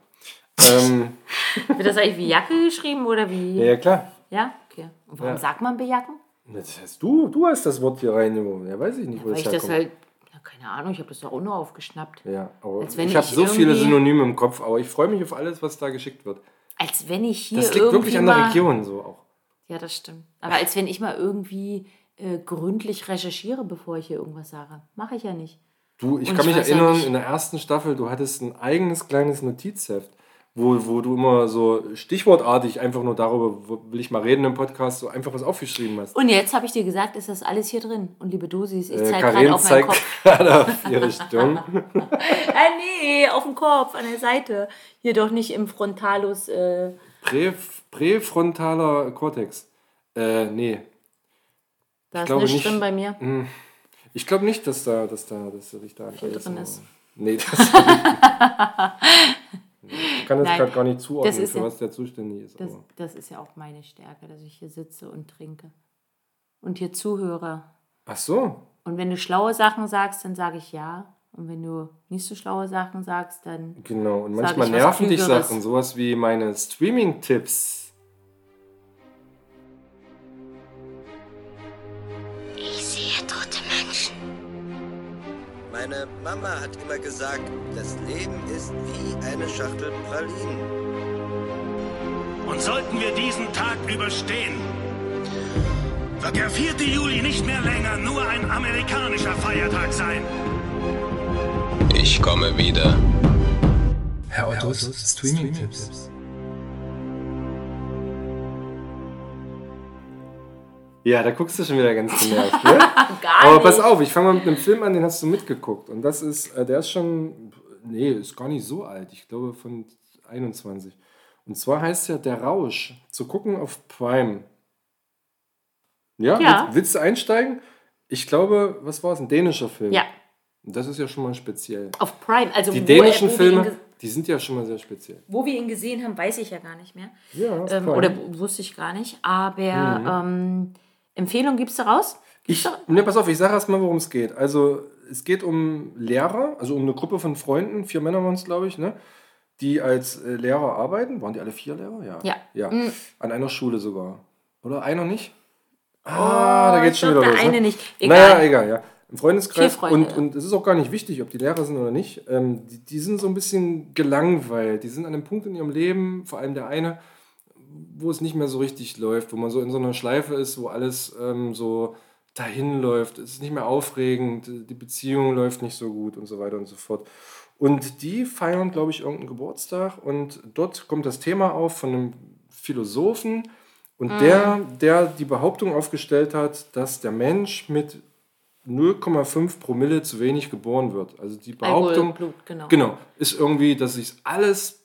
ähm, Wird das eigentlich wie Jacke geschrieben oder wie? ja, ja, klar. Ja? Okay. Und warum Ja. sagt man bejacken? Das heißt, du, du hast das Wort hier reingeworfen. Ja, weiß ich nicht, wo Weil das ich das halt, ja, keine Ahnung, ich habe das ja auch nur aufgeschnappt. Ja, aber Als wenn ich habe ich so viele Synonyme im Kopf, aber ich freue mich auf alles, was da geschickt wird. Als wenn ich hier Das liegt irgendwie wirklich an der Region so auch. Ja, das stimmt. Aber als wenn ich mal irgendwie äh, gründlich recherchiere, bevor ich hier irgendwas sage. Mache ich ja nicht. Du, ich Und kann ich mich ja erinnern, nicht- in der ersten Staffel, du hattest ein eigenes kleines Notizheft, wo, wo du immer so stichwortartig einfach nur darüber, will ich mal reden im Podcast, so einfach was aufgeschrieben hast. Und jetzt habe ich dir gesagt, ist das alles hier drin. Und liebe Dosis, ich Äh, zeige gerade Karin auf meinen Kopf. gerade auf ihre Stirn. Ah, nee, auf dem Kopf, an der Seite. Hier doch nicht im Frontalus. Äh, Prä, präfrontaler Kortex. Äh, nee. da ist nichts nicht. drin bei mir. Ich glaube nicht, dass da, dass da, dass du dich da Viel drin ist. Nee, das Ich kann das gerade gar nicht zuordnen, für ja- was der zuständig ist. Das, aber- das ist ja auch meine Stärke, dass ich hier sitze und trinke. Und hier zuhöre. Ach so. Und wenn du schlaue Sachen sagst, dann sage ich ja. Und wenn du nicht so schlaue Sachen sagst, dann. Genau, und manchmal nerven dich. Sachen, sowas wie meine Streaming-Tipps. Meine Mama hat immer gesagt, das Leben ist wie eine Schachtel Pralinen. Und sollten wir diesen Tag überstehen, wird der 4. Juli nicht mehr länger nur ein amerikanischer Feiertag sein. Ich komme wieder. Herr Ottos Streaming-Tipps. Ja, da guckst du schon wieder ganz genervt, ne? Aber nicht. pass auf, ich fange mal mit einem Film an, den hast du mitgeguckt. Und das ist, äh, der ist schon, nee, ist gar nicht so alt. Ich glaube von 21. Und zwar heißt ja Der Rausch. Zu gucken auf Prime. Ja, Ja. Willst, willst du einsteigen? Ich glaube, was war es? Ein dänischer Film. Ja, Und das ist ja schon mal speziell. auf Prime. Also Die dänischen er- Filme, die sind ja schon mal sehr speziell. Wo wir ihn gesehen haben, weiß ich ja gar nicht mehr. Ja, Ähm, oder wusste ich gar nicht. Aber ähm, Empfehlung gibst du raus? Ich, ne, pass auf, ich sage erst mal, worum es geht. Also, es geht um Lehrer, also um eine Gruppe von Freunden, vier Männer waren es, glaube ich, ne? die als äh, Lehrer arbeiten. Waren die alle vier Lehrer? Ja. Ja. ja. Mhm. An einer Schule sogar. Oder einer nicht? Ah, da Oh, geht's ich schon wieder der los. eine ne? nicht. Egal. Naja, egal, ja. Im Freundeskreis. Vier Freunde, und, ja. und es ist auch gar nicht wichtig, ob die Lehrer sind oder nicht. Ähm, die, die sind so ein bisschen gelangweilt. Die sind an einem Punkt in ihrem Leben, vor allem der eine, wo es nicht mehr so richtig läuft, wo man so in so einer Schleife ist, wo alles ähm, so dahin läuft. Es ist nicht mehr aufregend, die Beziehung läuft nicht so gut und so weiter und so fort. Und die feiern, glaube ich, irgendeinen Geburtstag und dort kommt das Thema auf von einem Philosophen und der, der die Behauptung aufgestellt hat, dass der Mensch mit 0,5 Promille zu wenig geboren wird. Also die Alkohol, Behauptung, Blut, genau. genau, ist irgendwie, dass sich alles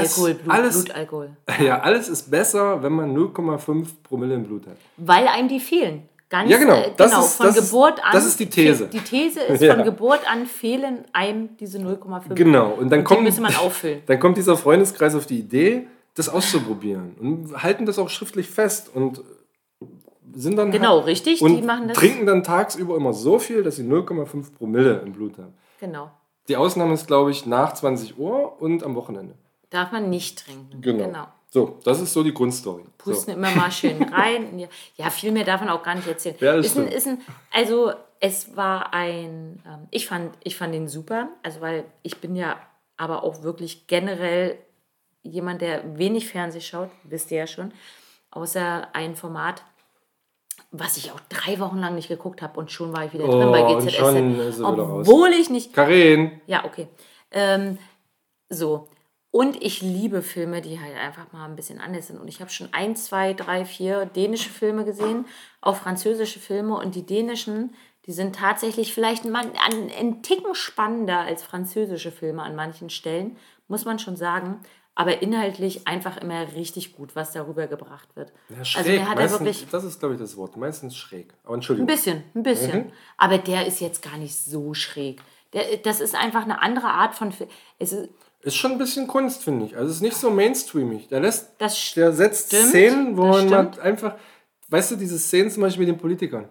Alkohol, Blut, alles, Blutalkohol. ja, alles ist besser, wenn man 0,5 Promille im Blut hat. Weil einem die fehlen. Ganz, Ja, genau. Äh, Das genau. ist- von das ist- Geburt an. das ist die These. Die These ist, Ja. von Geburt an fehlen einem diese 0,5. Genau. Und dann die kommt, müsste man auffüllen. Dann kommt dieser Freundeskreis auf die Idee, das auszuprobieren und halten das auch schriftlich fest und sind dann Genau, halt- richtig, und die machen das- trinken dann tagsüber immer so viel, dass sie 0,5 Promille im Blut haben. Genau. Die Ausnahme ist, glaube ich, nach 20 Uhr und am Wochenende. Darf man nicht trinken. Genau. So, das ist so die Grundstory. Pusten So. immer mal schön rein. Ja, viel mehr darf man auch gar nicht erzählen. Ja, ist ein, ist ein, also es war ein, ähm, ich fand, ich fand den super, also weil ich bin ja aber auch wirklich generell jemand, der wenig Fernseh schaut, wisst ihr ja schon, außer ein Format, was ich auch drei Wochen lang nicht geguckt habe und schon war ich wieder drin Oh, bei und GZSZ. schon obwohl ich nicht, Karin, ja, okay. Ähm, so. Und ich liebe Filme, die halt einfach mal ein bisschen anders sind. Und ich habe schon ein, zwei, drei, vier dänische Filme gesehen, auch französische Filme. Und die dänischen, die sind tatsächlich vielleicht mal ein, ein Ticken spannender als französische Filme an manchen Stellen, muss man schon sagen. Aber inhaltlich einfach immer richtig gut, was darüber gebracht wird. ja, schräg. also der hat er meistens, wirklich das ist, glaube ich, das Wort. Meistens schräg. Aber ein Entschuldigung. bisschen, ein bisschen. Mhm. Aber der ist jetzt gar nicht so schräg. Der, das ist einfach eine andere Art von Film. Es ist, Ist schon ein bisschen Kunst, finde ich. Also es ist nicht so mainstreamig. Der lässt, Das der setzt stimmt, Szenen, wo das man stimmt. einfach, weißt du, diese Szenen zum Beispiel mit den Politikern,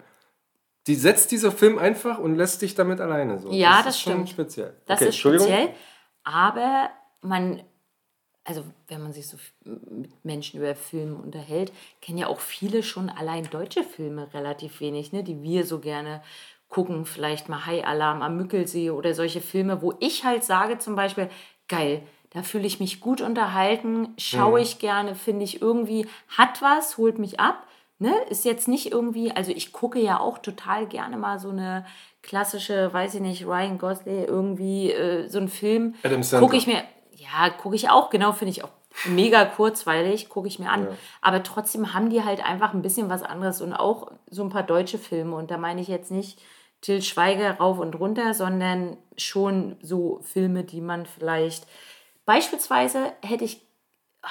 die setzt dieser Film einfach und lässt dich damit alleine. So. Ja, das ist schon stimmt. speziell. Das Okay, ist speziell. Aber man, also wenn man sich so mit Menschen über Filme unterhält, kennen ja auch viele schon allein deutsche Filme relativ wenig, ne, die wir so gerne gucken. Vielleicht mal High Alarm am Mückelsee oder solche Filme, wo ich halt sage zum Beispiel, geil, da fühle ich mich gut unterhalten, schaue ich gerne, finde ich irgendwie, hat was, holt mich ab. Ne? Ist jetzt nicht irgendwie, also ich gucke ja auch total gerne mal so eine klassische, weiß ich nicht, Ryan Gosling, irgendwie äh, so einen Film. Adam Sandler. Gucke ich mir, ja, gucke ich auch, genau, finde ich auch mega kurzweilig, gucke ich mir an. Aber trotzdem haben die halt einfach ein bisschen was anderes und auch so ein paar deutsche Filme. Und da meine ich jetzt nicht Till Schweiger rauf und runter, sondern schon so Filme, die man vielleicht, beispielsweise hätte ich, ah,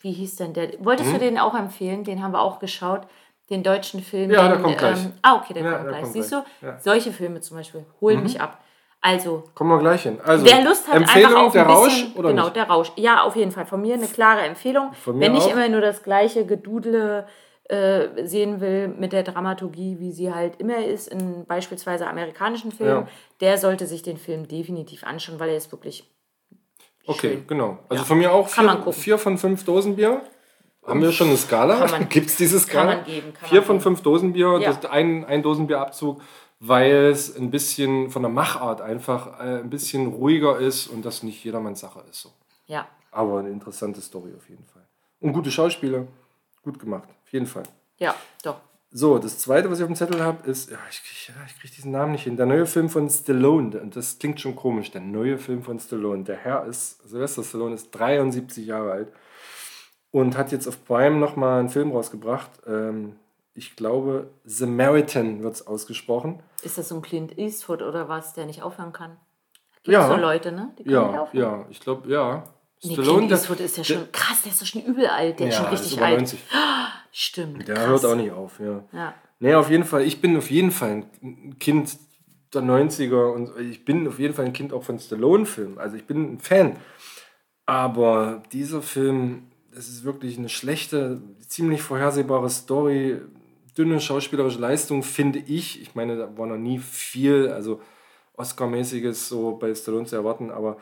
wie hieß denn der? Wolltest Mhm. du den auch empfehlen? Den haben wir auch geschaut. Den deutschen Film. Ja, der kommt gleich. ah, okay, der Ja, kommt der gleich. kommt Siehst gleich. du? Ja. Mhm. Solche Filme zum Beispiel holen mich ab. Also, Kommen wir gleich hin. Also, Wer Lust hat, Empfehlung, einfach auch der bisschen, Rausch oder genau, nicht? der Rausch. Ja, auf jeden Fall. Von mir eine klare Empfehlung. Von mir Wenn ich auch. immer nur das gleiche Gedudle äh, sehen will mit der Dramaturgie, wie sie halt immer ist in beispielsweise amerikanischen Filmen, Ja. der sollte sich den Film definitiv anschauen, weil er ist wirklich Okay, schön. genau. Also von mir auch Kann man vier, vier von fünf Dosen Bier. Haben wir schon eine Skala? Kann Gibt es diese Skala? man geben, kann vier man von geben. fünf Dosen Bier, Ja. das ist ein, ein Dosenbierabzug, weil es ein bisschen von der Machart einfach äh, ein bisschen ruhiger ist und das nicht jedermanns Sache ist. So. Ja. Aber eine interessante Story auf jeden Fall. Und gute Schauspieler, gut gemacht, jeden Fall. Ja, doch. So, das zweite, was ich auf dem Zettel habe, ist, ja, ich kriege ja, krieg diesen Namen nicht hin, der neue Film von Stallone. Und das klingt schon komisch, der neue Film von Stallone. Der Herr ist, Sylvester Stallone ist 73 Jahre alt und hat jetzt auf Prime nochmal einen Film rausgebracht. Ähm, ich glaube, Samaritan wird es ausgesprochen. Ist das so ein Clint Eastwood oder was, der nicht aufhören kann? Gibt Ja. so Leute, ne? Ja, ja, ich glaube, ja. Nee, Stallone, der- Eastwood ist ja schon krass, der ist doch schon übel alt, der ist ja, schon ist richtig über alt. 90. Stimmt. Der krass. hört auch nicht auf, ja. Ja. Nee, auf jeden Fall. Ich bin auf jeden Fall ein Kind der 90er und ich bin auf jeden Fall ein Kind auch von Stallone-Filmen. Also ich bin ein Fan. Aber dieser Film, das ist wirklich eine schlechte, ziemlich vorhersehbare Story, dünne schauspielerische Leistung, finde ich. Ich meine, da war noch nie viel, also Oscar-mäßiges so bei Stallone zu erwarten, aber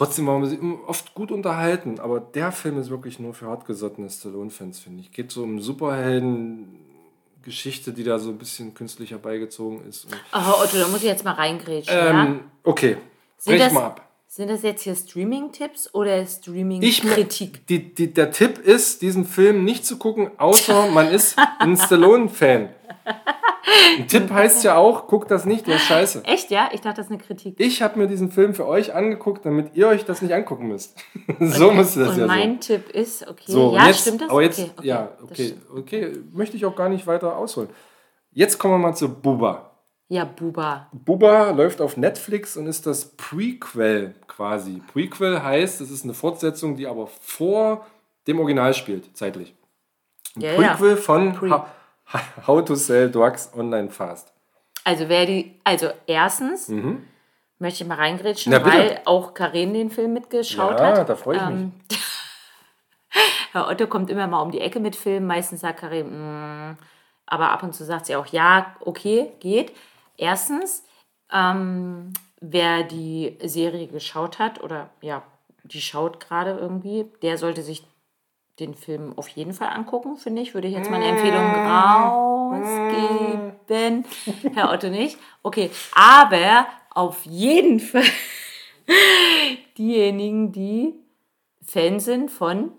Trotzdem waren wir sie oft gut unterhalten, aber der Film ist wirklich nur für hartgesottene Stallone-Fans, finde ich. Geht so um Superhelden-Geschichte, die da so ein bisschen künstlich herbeigezogen ist. Oh, Otto, da muss ich jetzt mal reingrätschen, ja? ähm, okay, Sind brech das, mal ab. sind das jetzt hier Streaming-Tipps oder Streaming-Kritik? der Tipp ist, diesen Film nicht zu gucken, außer man ist ein Stallone-Fan. Ein Tipp heißt ja auch, guckt das nicht, der ist scheiße. Echt, ja? Ich dachte, das ist eine Kritik. Ich habe mir diesen Film für euch angeguckt, damit ihr euch das nicht angucken müsst. so müsste das Und ja mein sein. Tipp ist, okay, So, ja, jetzt, stimmt das? Aber jetzt, okay, okay, ja, okay, okay, möchte ich auch gar nicht weiter ausholen. Jetzt kommen wir mal zu Buba. Ja, Buba. Buba läuft auf Netflix und ist das Prequel quasi. Prequel heißt, es ist eine Fortsetzung, die aber vor dem Original spielt, zeitlich. Ein Ja, ja. Prequel von Pre- How, How to Sell Drugs Online Fast. Also wer die, also erstens möchte ich mal reingrätschen, Mhm. Na, weil auch Karin den Film mitgeschaut Ja, hat. da freue ich mich. Ähm, Herr Otto kommt immer mal um die Ecke mit Filmen. Meistens sagt Karin, mm, aber ab und zu sagt sie auch, ja, okay, geht. Erstens, ähm, wer die Serie geschaut hat oder ja, die schaut gerade irgendwie, der sollte sich den Film auf jeden Fall angucken, finde ich. Würde ich jetzt mal eine Empfehlung rausgeben. Herr Otto nicht. Okay, aber auf jeden Fall diejenigen, die Fan sind von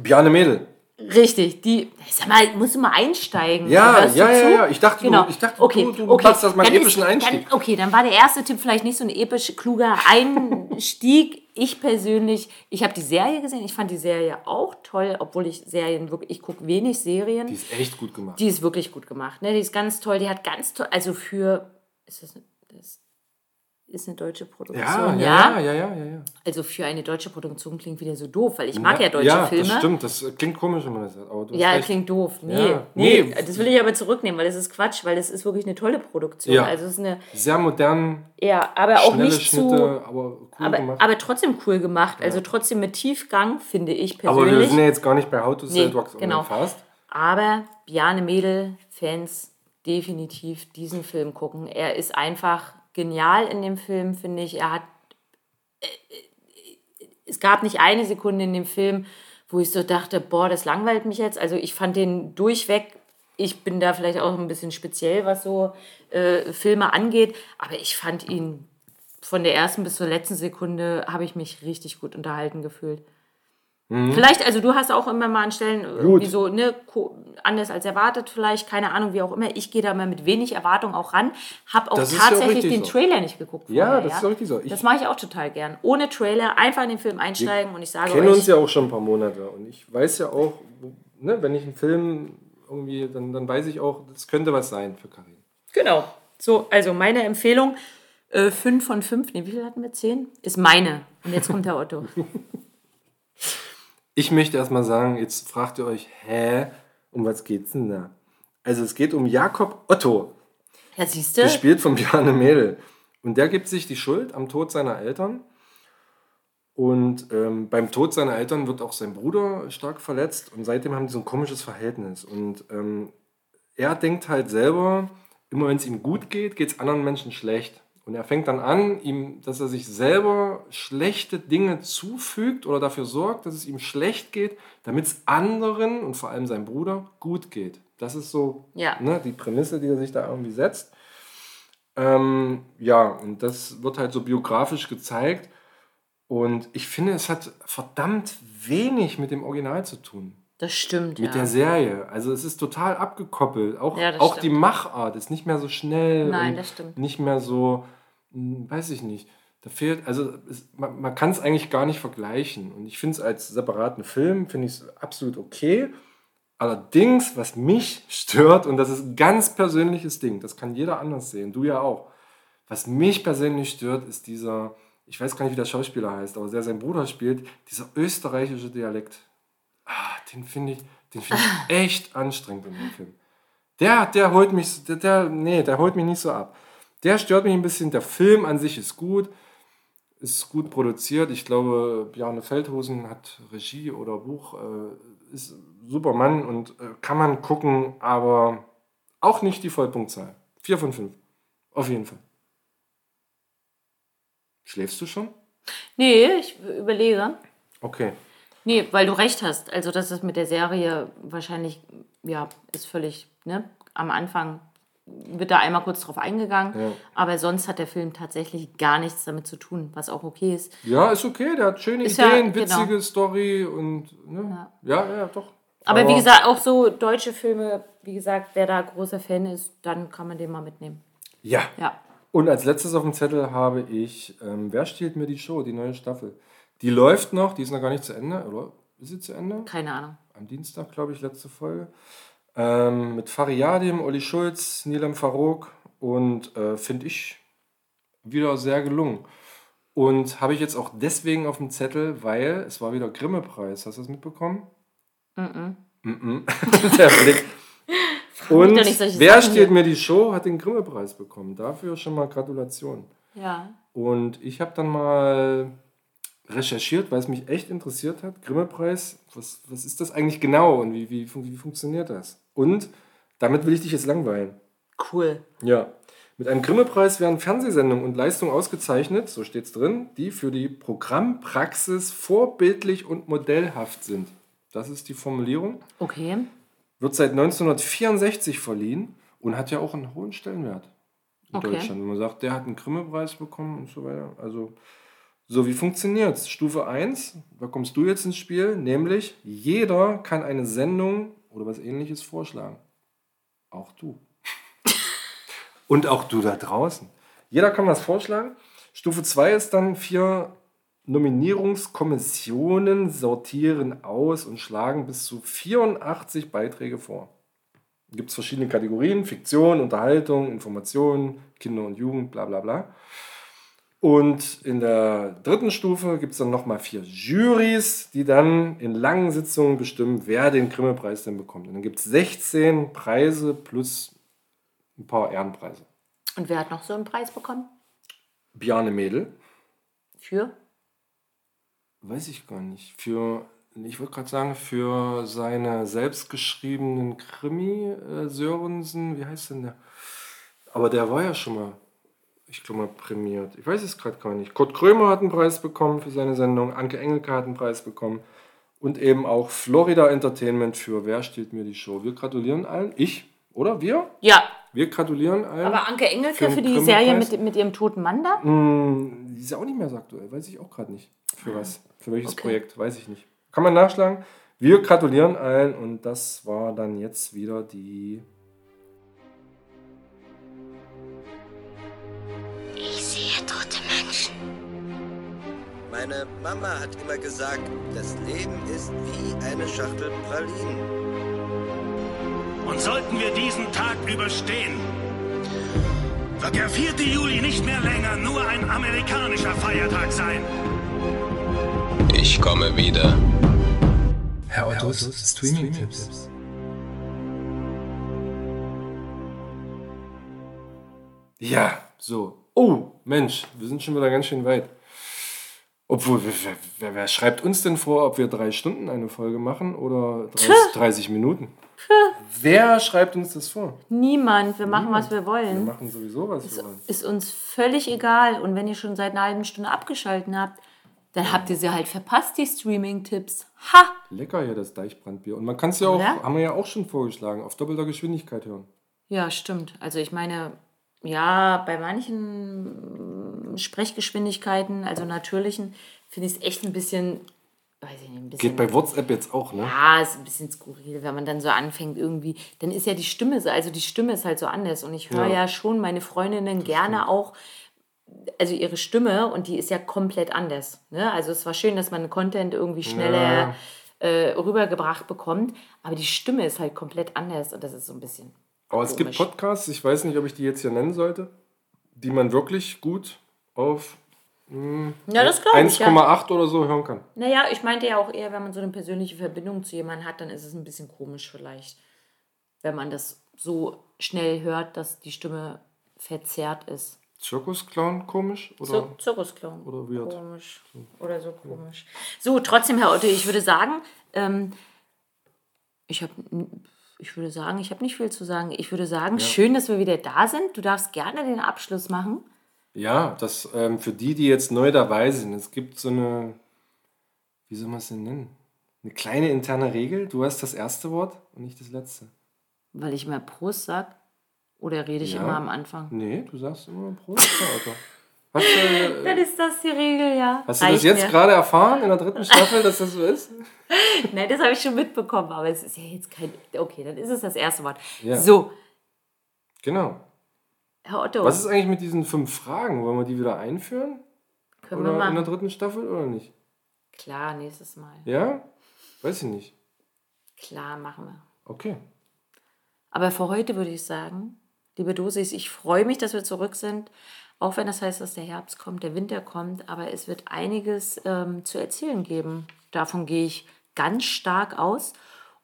Bjarne Mädel. Richtig, die, sag mal, musst du mal einsteigen. Ja, du ja, ja, ja. Ich dachte, du- genau. ich dachte, okay, du- du okay. machst das mal einen Dann epischen ist, Einstieg. Dann, okay, dann war der erste Tipp vielleicht nicht so ein episch kluger Einstieg. Ich persönlich, ich habe die Serie gesehen, ich fand die Serie auch toll, obwohl ich Serien wirklich, ich gucke wenig Serien. Die ist echt gut gemacht. Die ist wirklich gut gemacht. Ne? Die ist ganz toll. Die hat ganz toll, also für, ist das, das ist eine deutsche Produktion? ja, ja, ja, ja, ja, ja. Also für eine deutsche Produktion klingt wieder so doof, weil ich mag ja, deutsche ja, Filme. das stimmt. Das klingt komisch, wenn man das sagt. Aber Ja, recht. klingt doof. Nee, Ja, nee, nee. das will ich aber zurücknehmen, weil das ist Quatsch, weil das ist wirklich eine tolle Produktion. Ja. Also es ist eine, Sehr modern, ja, aber auch nicht Schnitte, zu, aber cool aber, gemacht. aber trotzdem cool gemacht. Also trotzdem mit Tiefgang, finde ich Aber wir persönlich. sind ja jetzt gar nicht bei How to Sell Nee, Drugs genau. Fast. Aber Bjarne Mädel, Fans, definitiv diesen Film gucken. Er ist einfach genial in dem Film, finde ich. Er hat. äh, Es gab nicht eine Sekunde in dem Film, wo ich so dachte, boah, das langweilt mich jetzt. Also ich fand den durchweg. Ich bin da vielleicht auch ein bisschen speziell, was so äh, Filme angeht, aber ich fand ihn von der ersten bis zur letzten Sekunde habe ich mich richtig gut unterhalten gefühlt. Vielleicht, also du hast auch immer mal an Stellen irgendwie so, ne, anders als erwartet vielleicht, keine Ahnung, wie auch immer. Ich gehe da mal mit wenig Erwartung auch ran, habe auch Das ja auch tatsächlich richtig den so. Trailer nicht geguckt. Ja, vorher, das ist auch richtig so. Ich- das mache ich auch total gern. Ohne Trailer einfach in den Film einsteigen und ich sage kennen euch, uns ja auch schon ein paar Monate und ich weiß ja auch, ne, wenn ich einen Film irgendwie, dann, dann weiß ich auch, das könnte was sein für Karin. genau. So, also meine Empfehlung, äh, 5 von 5, nee, wie viel hatten wir? 10? Ist meine. Und jetzt kommt der Otto. Ich möchte erstmal sagen, jetzt fragt ihr euch, hä, um was geht's denn da? Also es geht um Jakob Otto, Ja, siehst du? gespielt von Bjarne Mädel. Und der gibt sich die Schuld am Tod seiner Eltern. Und ähm, beim Tod seiner Eltern wird auch sein Bruder stark verletzt. Und seitdem haben die so ein komisches Verhältnis. Und ähm, er denkt halt selber, immer wenn es ihm gut geht, geht es anderen Menschen schlecht. Und er fängt dann an, ihm, dass er sich selber schlechte Dinge zufügt oder dafür sorgt, dass es ihm schlecht geht, damit es anderen und vor allem seinem Bruder gut geht. Das ist so Ja. ne, die Prämisse, die er sich da irgendwie setzt. Ähm, ja, und das wird halt so biografisch gezeigt. Und ich finde, es hat verdammt wenig mit dem Original zu tun. Das stimmt, Mit ja. der Serie. Also es ist total abgekoppelt. Auch, Ja, auch stimmt. die Machart ist nicht mehr so schnell. Nein, das stimmt. Nicht mehr so, weiß ich nicht. Da fehlt, also es, man, man kann es eigentlich gar nicht vergleichen. Und ich finde es als separaten Film, finde ich es absolut okay. Allerdings, was mich stört, und das ist ein ganz persönliches Ding, das kann jeder anders sehen, du ja auch. Was mich persönlich stört, ist dieser, ich weiß gar nicht, wie der Schauspieler heißt, aber der sein Bruder spielt, dieser österreichische Dialekt. Ah, den finde ich, den finde ich echt anstrengend in dem Film. Der, der holt mich, der, der, nee, der holt mich nicht so ab. Der stört mich ein bisschen. Der Film an sich ist gut, ist gut produziert. Ich glaube, Bjarne Feldhusen hat Regie oder Buch, äh, ist ein super Mann und äh, kann man gucken, aber auch nicht die Vollpunktzahl. Vier von fünf. Auf jeden Fall. Schläfst du schon? Nee, ich überlege. Okay. Nee, weil du recht hast. Also, das ist mit der Serie wahrscheinlich, ja, ist völlig, ne? Am Anfang wird da einmal kurz drauf eingegangen, Ja. aber sonst hat der Film tatsächlich gar nichts damit zu tun, was auch okay ist. Ja, ist okay, der hat schöne Ist ja- Ideen, genau. witzige Story und ne? ja. ja, doch. Aber, wie gesagt, auch so deutsche Filme, wie gesagt, wer da großer Fan ist, dann kann man den mal mitnehmen. Ja. Ja. Und als letztes auf dem Zettel habe ich, ähm, wer stiehlt mir die Show, die neue Staffel? Die läuft noch, die ist noch gar nicht zu Ende, oder? Ist sie zu Ende? Keine Ahnung. Am Dienstag, glaube ich, letzte Folge. Ähm, mit Fariadim, Olli Schulz, Nilam Farouk und äh, finde ich wieder sehr gelungen. Und habe ich jetzt auch deswegen auf dem Zettel, weil es war wieder Grimme-Preis. Hast du das mitbekommen? Mhm. Der Blick. Und wer Sachen steht hier. mir die Show, hat den Grimme-Preis bekommen. Dafür schon mal Gratulation. Ja. Und ich habe dann mal recherchiert, weil es mich echt interessiert hat. Grimme-Preis, was, was ist das eigentlich genau und wie, wie, wie funktioniert das? Und damit will ich dich jetzt langweilen. Cool. Ja. Mit einem Grimme-Preis werden Fernsehsendungen und Leistungen ausgezeichnet, so steht es drin, die für die Programmpraxis vorbildlich und modellhaft sind. Das ist die Formulierung. Okay. Wird seit 1964 verliehen und hat ja auch einen hohen Stellenwert in Okay. Deutschland. Wenn man sagt, der hat einen Grimme-Preis bekommen und so weiter. Also, so wie funktioniert's? Stufe 1, da kommst du jetzt ins Spiel, nämlich jeder kann eine Sendung oder was ähnliches vorschlagen. Auch du. und auch du da draußen. Jeder kann was vorschlagen. Stufe 2 ist dann vier Nominierungskommissionen sortieren aus und schlagen bis zu 84 Beiträge vor. Gibt es verschiedene Kategorien: Fiktion, Unterhaltung, Information, Kinder und Jugend, bla bla bla. Und in der dritten Stufe gibt es dann nochmal vier Jurys, die dann in langen Sitzungen bestimmen, wer den Grimme-Preis denn bekommt. Und dann gibt es 16 Preise plus ein paar Ehrenpreise. Und wer hat noch so einen Preis bekommen? Bjarne Mädel, Für? weiß ich gar nicht, für, ich wollte gerade sagen, für seine selbstgeschriebenen Krimi, äh, Sörensen, wie heißt denn der? Aber der war ja schon mal, ich glaube mal, prämiert. Ich weiß es gerade gar nicht. Kurt Krömer hat einen Preis bekommen für seine Sendung, Anke Engelke hat einen Preis bekommen und eben auch Florida Entertainment für Wer stiehlt mir die Show. Wir gratulieren allen, ich, oder wir? Ja. Wir gratulieren allen. Aber Anke Engelke Für für, die Serie mit, mit ihrem toten Mann da? Hm, die ist ja auch nicht mehr so aktuell, weiß ich auch gerade nicht. Für was? Für welches Okay. Projekt? Weiß ich nicht. Kann man nachschlagen. Wir gratulieren allen und das war dann jetzt wieder die. Meine Mama hat immer gesagt, das Leben ist wie eine Schachtel Pralinen. Und sollten wir diesen Tag überstehen, wird der 4. Juli nicht mehr länger nur ein amerikanischer Feiertag sein. Ich komme wieder. Herr Ottos Streaming-Tipps. Ja, so. Oh, Mensch, wir sind schon wieder ganz schön weit. Obwohl, wer, wer, wer, schreibt uns denn vor, ob wir drei Stunden eine Folge machen oder 30, 30 Minuten? Wer schreibt uns das vor? Niemand. Wir machen, was wir Wir wollen. machen sowieso, was wir wollen. Ist uns völlig egal. Und wenn ihr schon seit einer halben Stunde abgeschalten habt, dann habt ihr sie halt verpasst, die Streaming-Tipps. Ha! Lecker hier, das Deichbrandbier. Und man kann es ja auch, Oder? haben wir ja auch schon vorgeschlagen, auf doppelter Geschwindigkeit hören. Ja, stimmt. Also ich meine, ja, bei manchen Sprechgeschwindigkeiten, also natürlichen, finde ich es echt ein bisschen, weiß ich nicht, ein bisschen. Geht bei WhatsApp jetzt auch, ne? ja, ist ein bisschen skurril, wenn man dann so anfängt irgendwie. Dann ist ja die Stimme so, also die Stimme ist halt so anders. Und ich höre Ja. ja. schon meine Freundinnen gerne auch, also ihre Stimme und die ist ja komplett anders. Ne? Also es war schön, dass man Content irgendwie schneller äh, rübergebracht bekommt, aber die Stimme ist halt komplett anders und das ist so ein bisschen. Aber es gibt komisch. Podcasts, ich weiß nicht, ob ich die jetzt hier nennen sollte, die man wirklich gut auf Ja, glaube ich. 1,8 Ja. oder so hören kann. Naja, ich meinte ja auch eher, wenn man so eine persönliche Verbindung zu jemandem hat, dann ist es ein bisschen komisch vielleicht, wenn man das so schnell hört, dass die Stimme verzerrt ist. Zirkusclown komisch? Oder? Zirkusclown. oder weird. Komisch. Oder so komisch. So, trotzdem, Herr Otto, ich würde sagen, ähm, ich habe, ich würde sagen, ich habe nicht viel zu sagen. Ich würde sagen, schön, dass wir wieder da sind. Du darfst gerne den Abschluss machen. Ja, das ähm, für die, die jetzt neu dabei sind, es gibt so eine, wie soll man es denn nennen? Eine kleine interne Regel. Du hast das erste Wort und nicht das letzte. Weil ich immer Prost sag? Oder rede ich Ja. immer am Anfang? Nee, du sagst immer Prost, Otto. Hast du, Dann ist das die Regel, ja. hast du das Reicht jetzt mir. gerade erfahren in der dritten Staffel, dass das so ist? Nein, das habe ich schon mitbekommen, aber es ist ja jetzt kein. Okay, dann ist es das erste Wort. Ja. So, Genau. Herr Otto, Was ist eigentlich mit diesen fünf Fragen? Wollen wir die wieder einführen? können wir Oder in der dritten Staffel oder nicht? Klar, nächstes Mal. Ja? Weiß ich nicht. Klar, machen wir. Okay. Aber für heute würde ich sagen, liebe Dosis, ich freue mich, dass wir zurück sind. Auch wenn das heißt, dass der Herbst kommt, der Winter kommt, aber es wird einiges ähm, zu erzählen geben. Davon gehe ich ganz stark aus.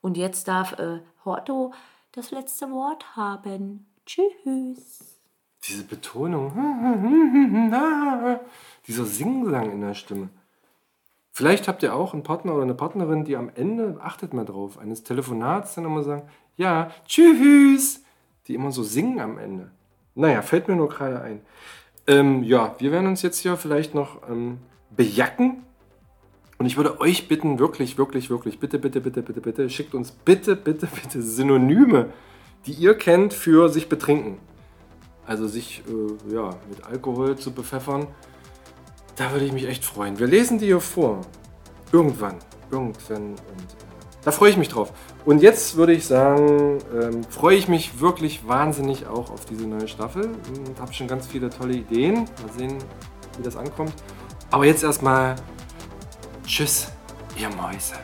Und jetzt darf äh, Horto das letzte Wort haben. Tschüss. Diese Betonung. Dieser Singsang in der Stimme. Vielleicht habt ihr auch einen Partner oder eine Partnerin, die am Ende, achtet mal drauf, eines Telefonats dann immer sagen, ja, tschüss, die immer so singen am Ende. Naja, fällt mir nur gerade ein. Ähm, ja, wir werden uns jetzt hier vielleicht noch ähm, bejacken. Und ich würde euch bitten, wirklich, wirklich, wirklich, bitte, bitte, bitte, bitte, bitte, schickt uns bitte, bitte, bitte Synonyme, die ihr kennt für sich betrinken. Also sich äh, ja, mit Alkohol zu bepfeffern. Da würde ich mich echt freuen. Wir lesen die hier vor. Irgendwann. Irgendwann. Und äh, da freue ich mich drauf. Und jetzt würde ich sagen, ähm, freue ich mich wirklich wahnsinnig auch auf diese neue Staffel. Und habe schon ganz viele tolle Ideen. Mal sehen, wie das ankommt. Aber jetzt erstmal Tschüss, ihr Mäuse.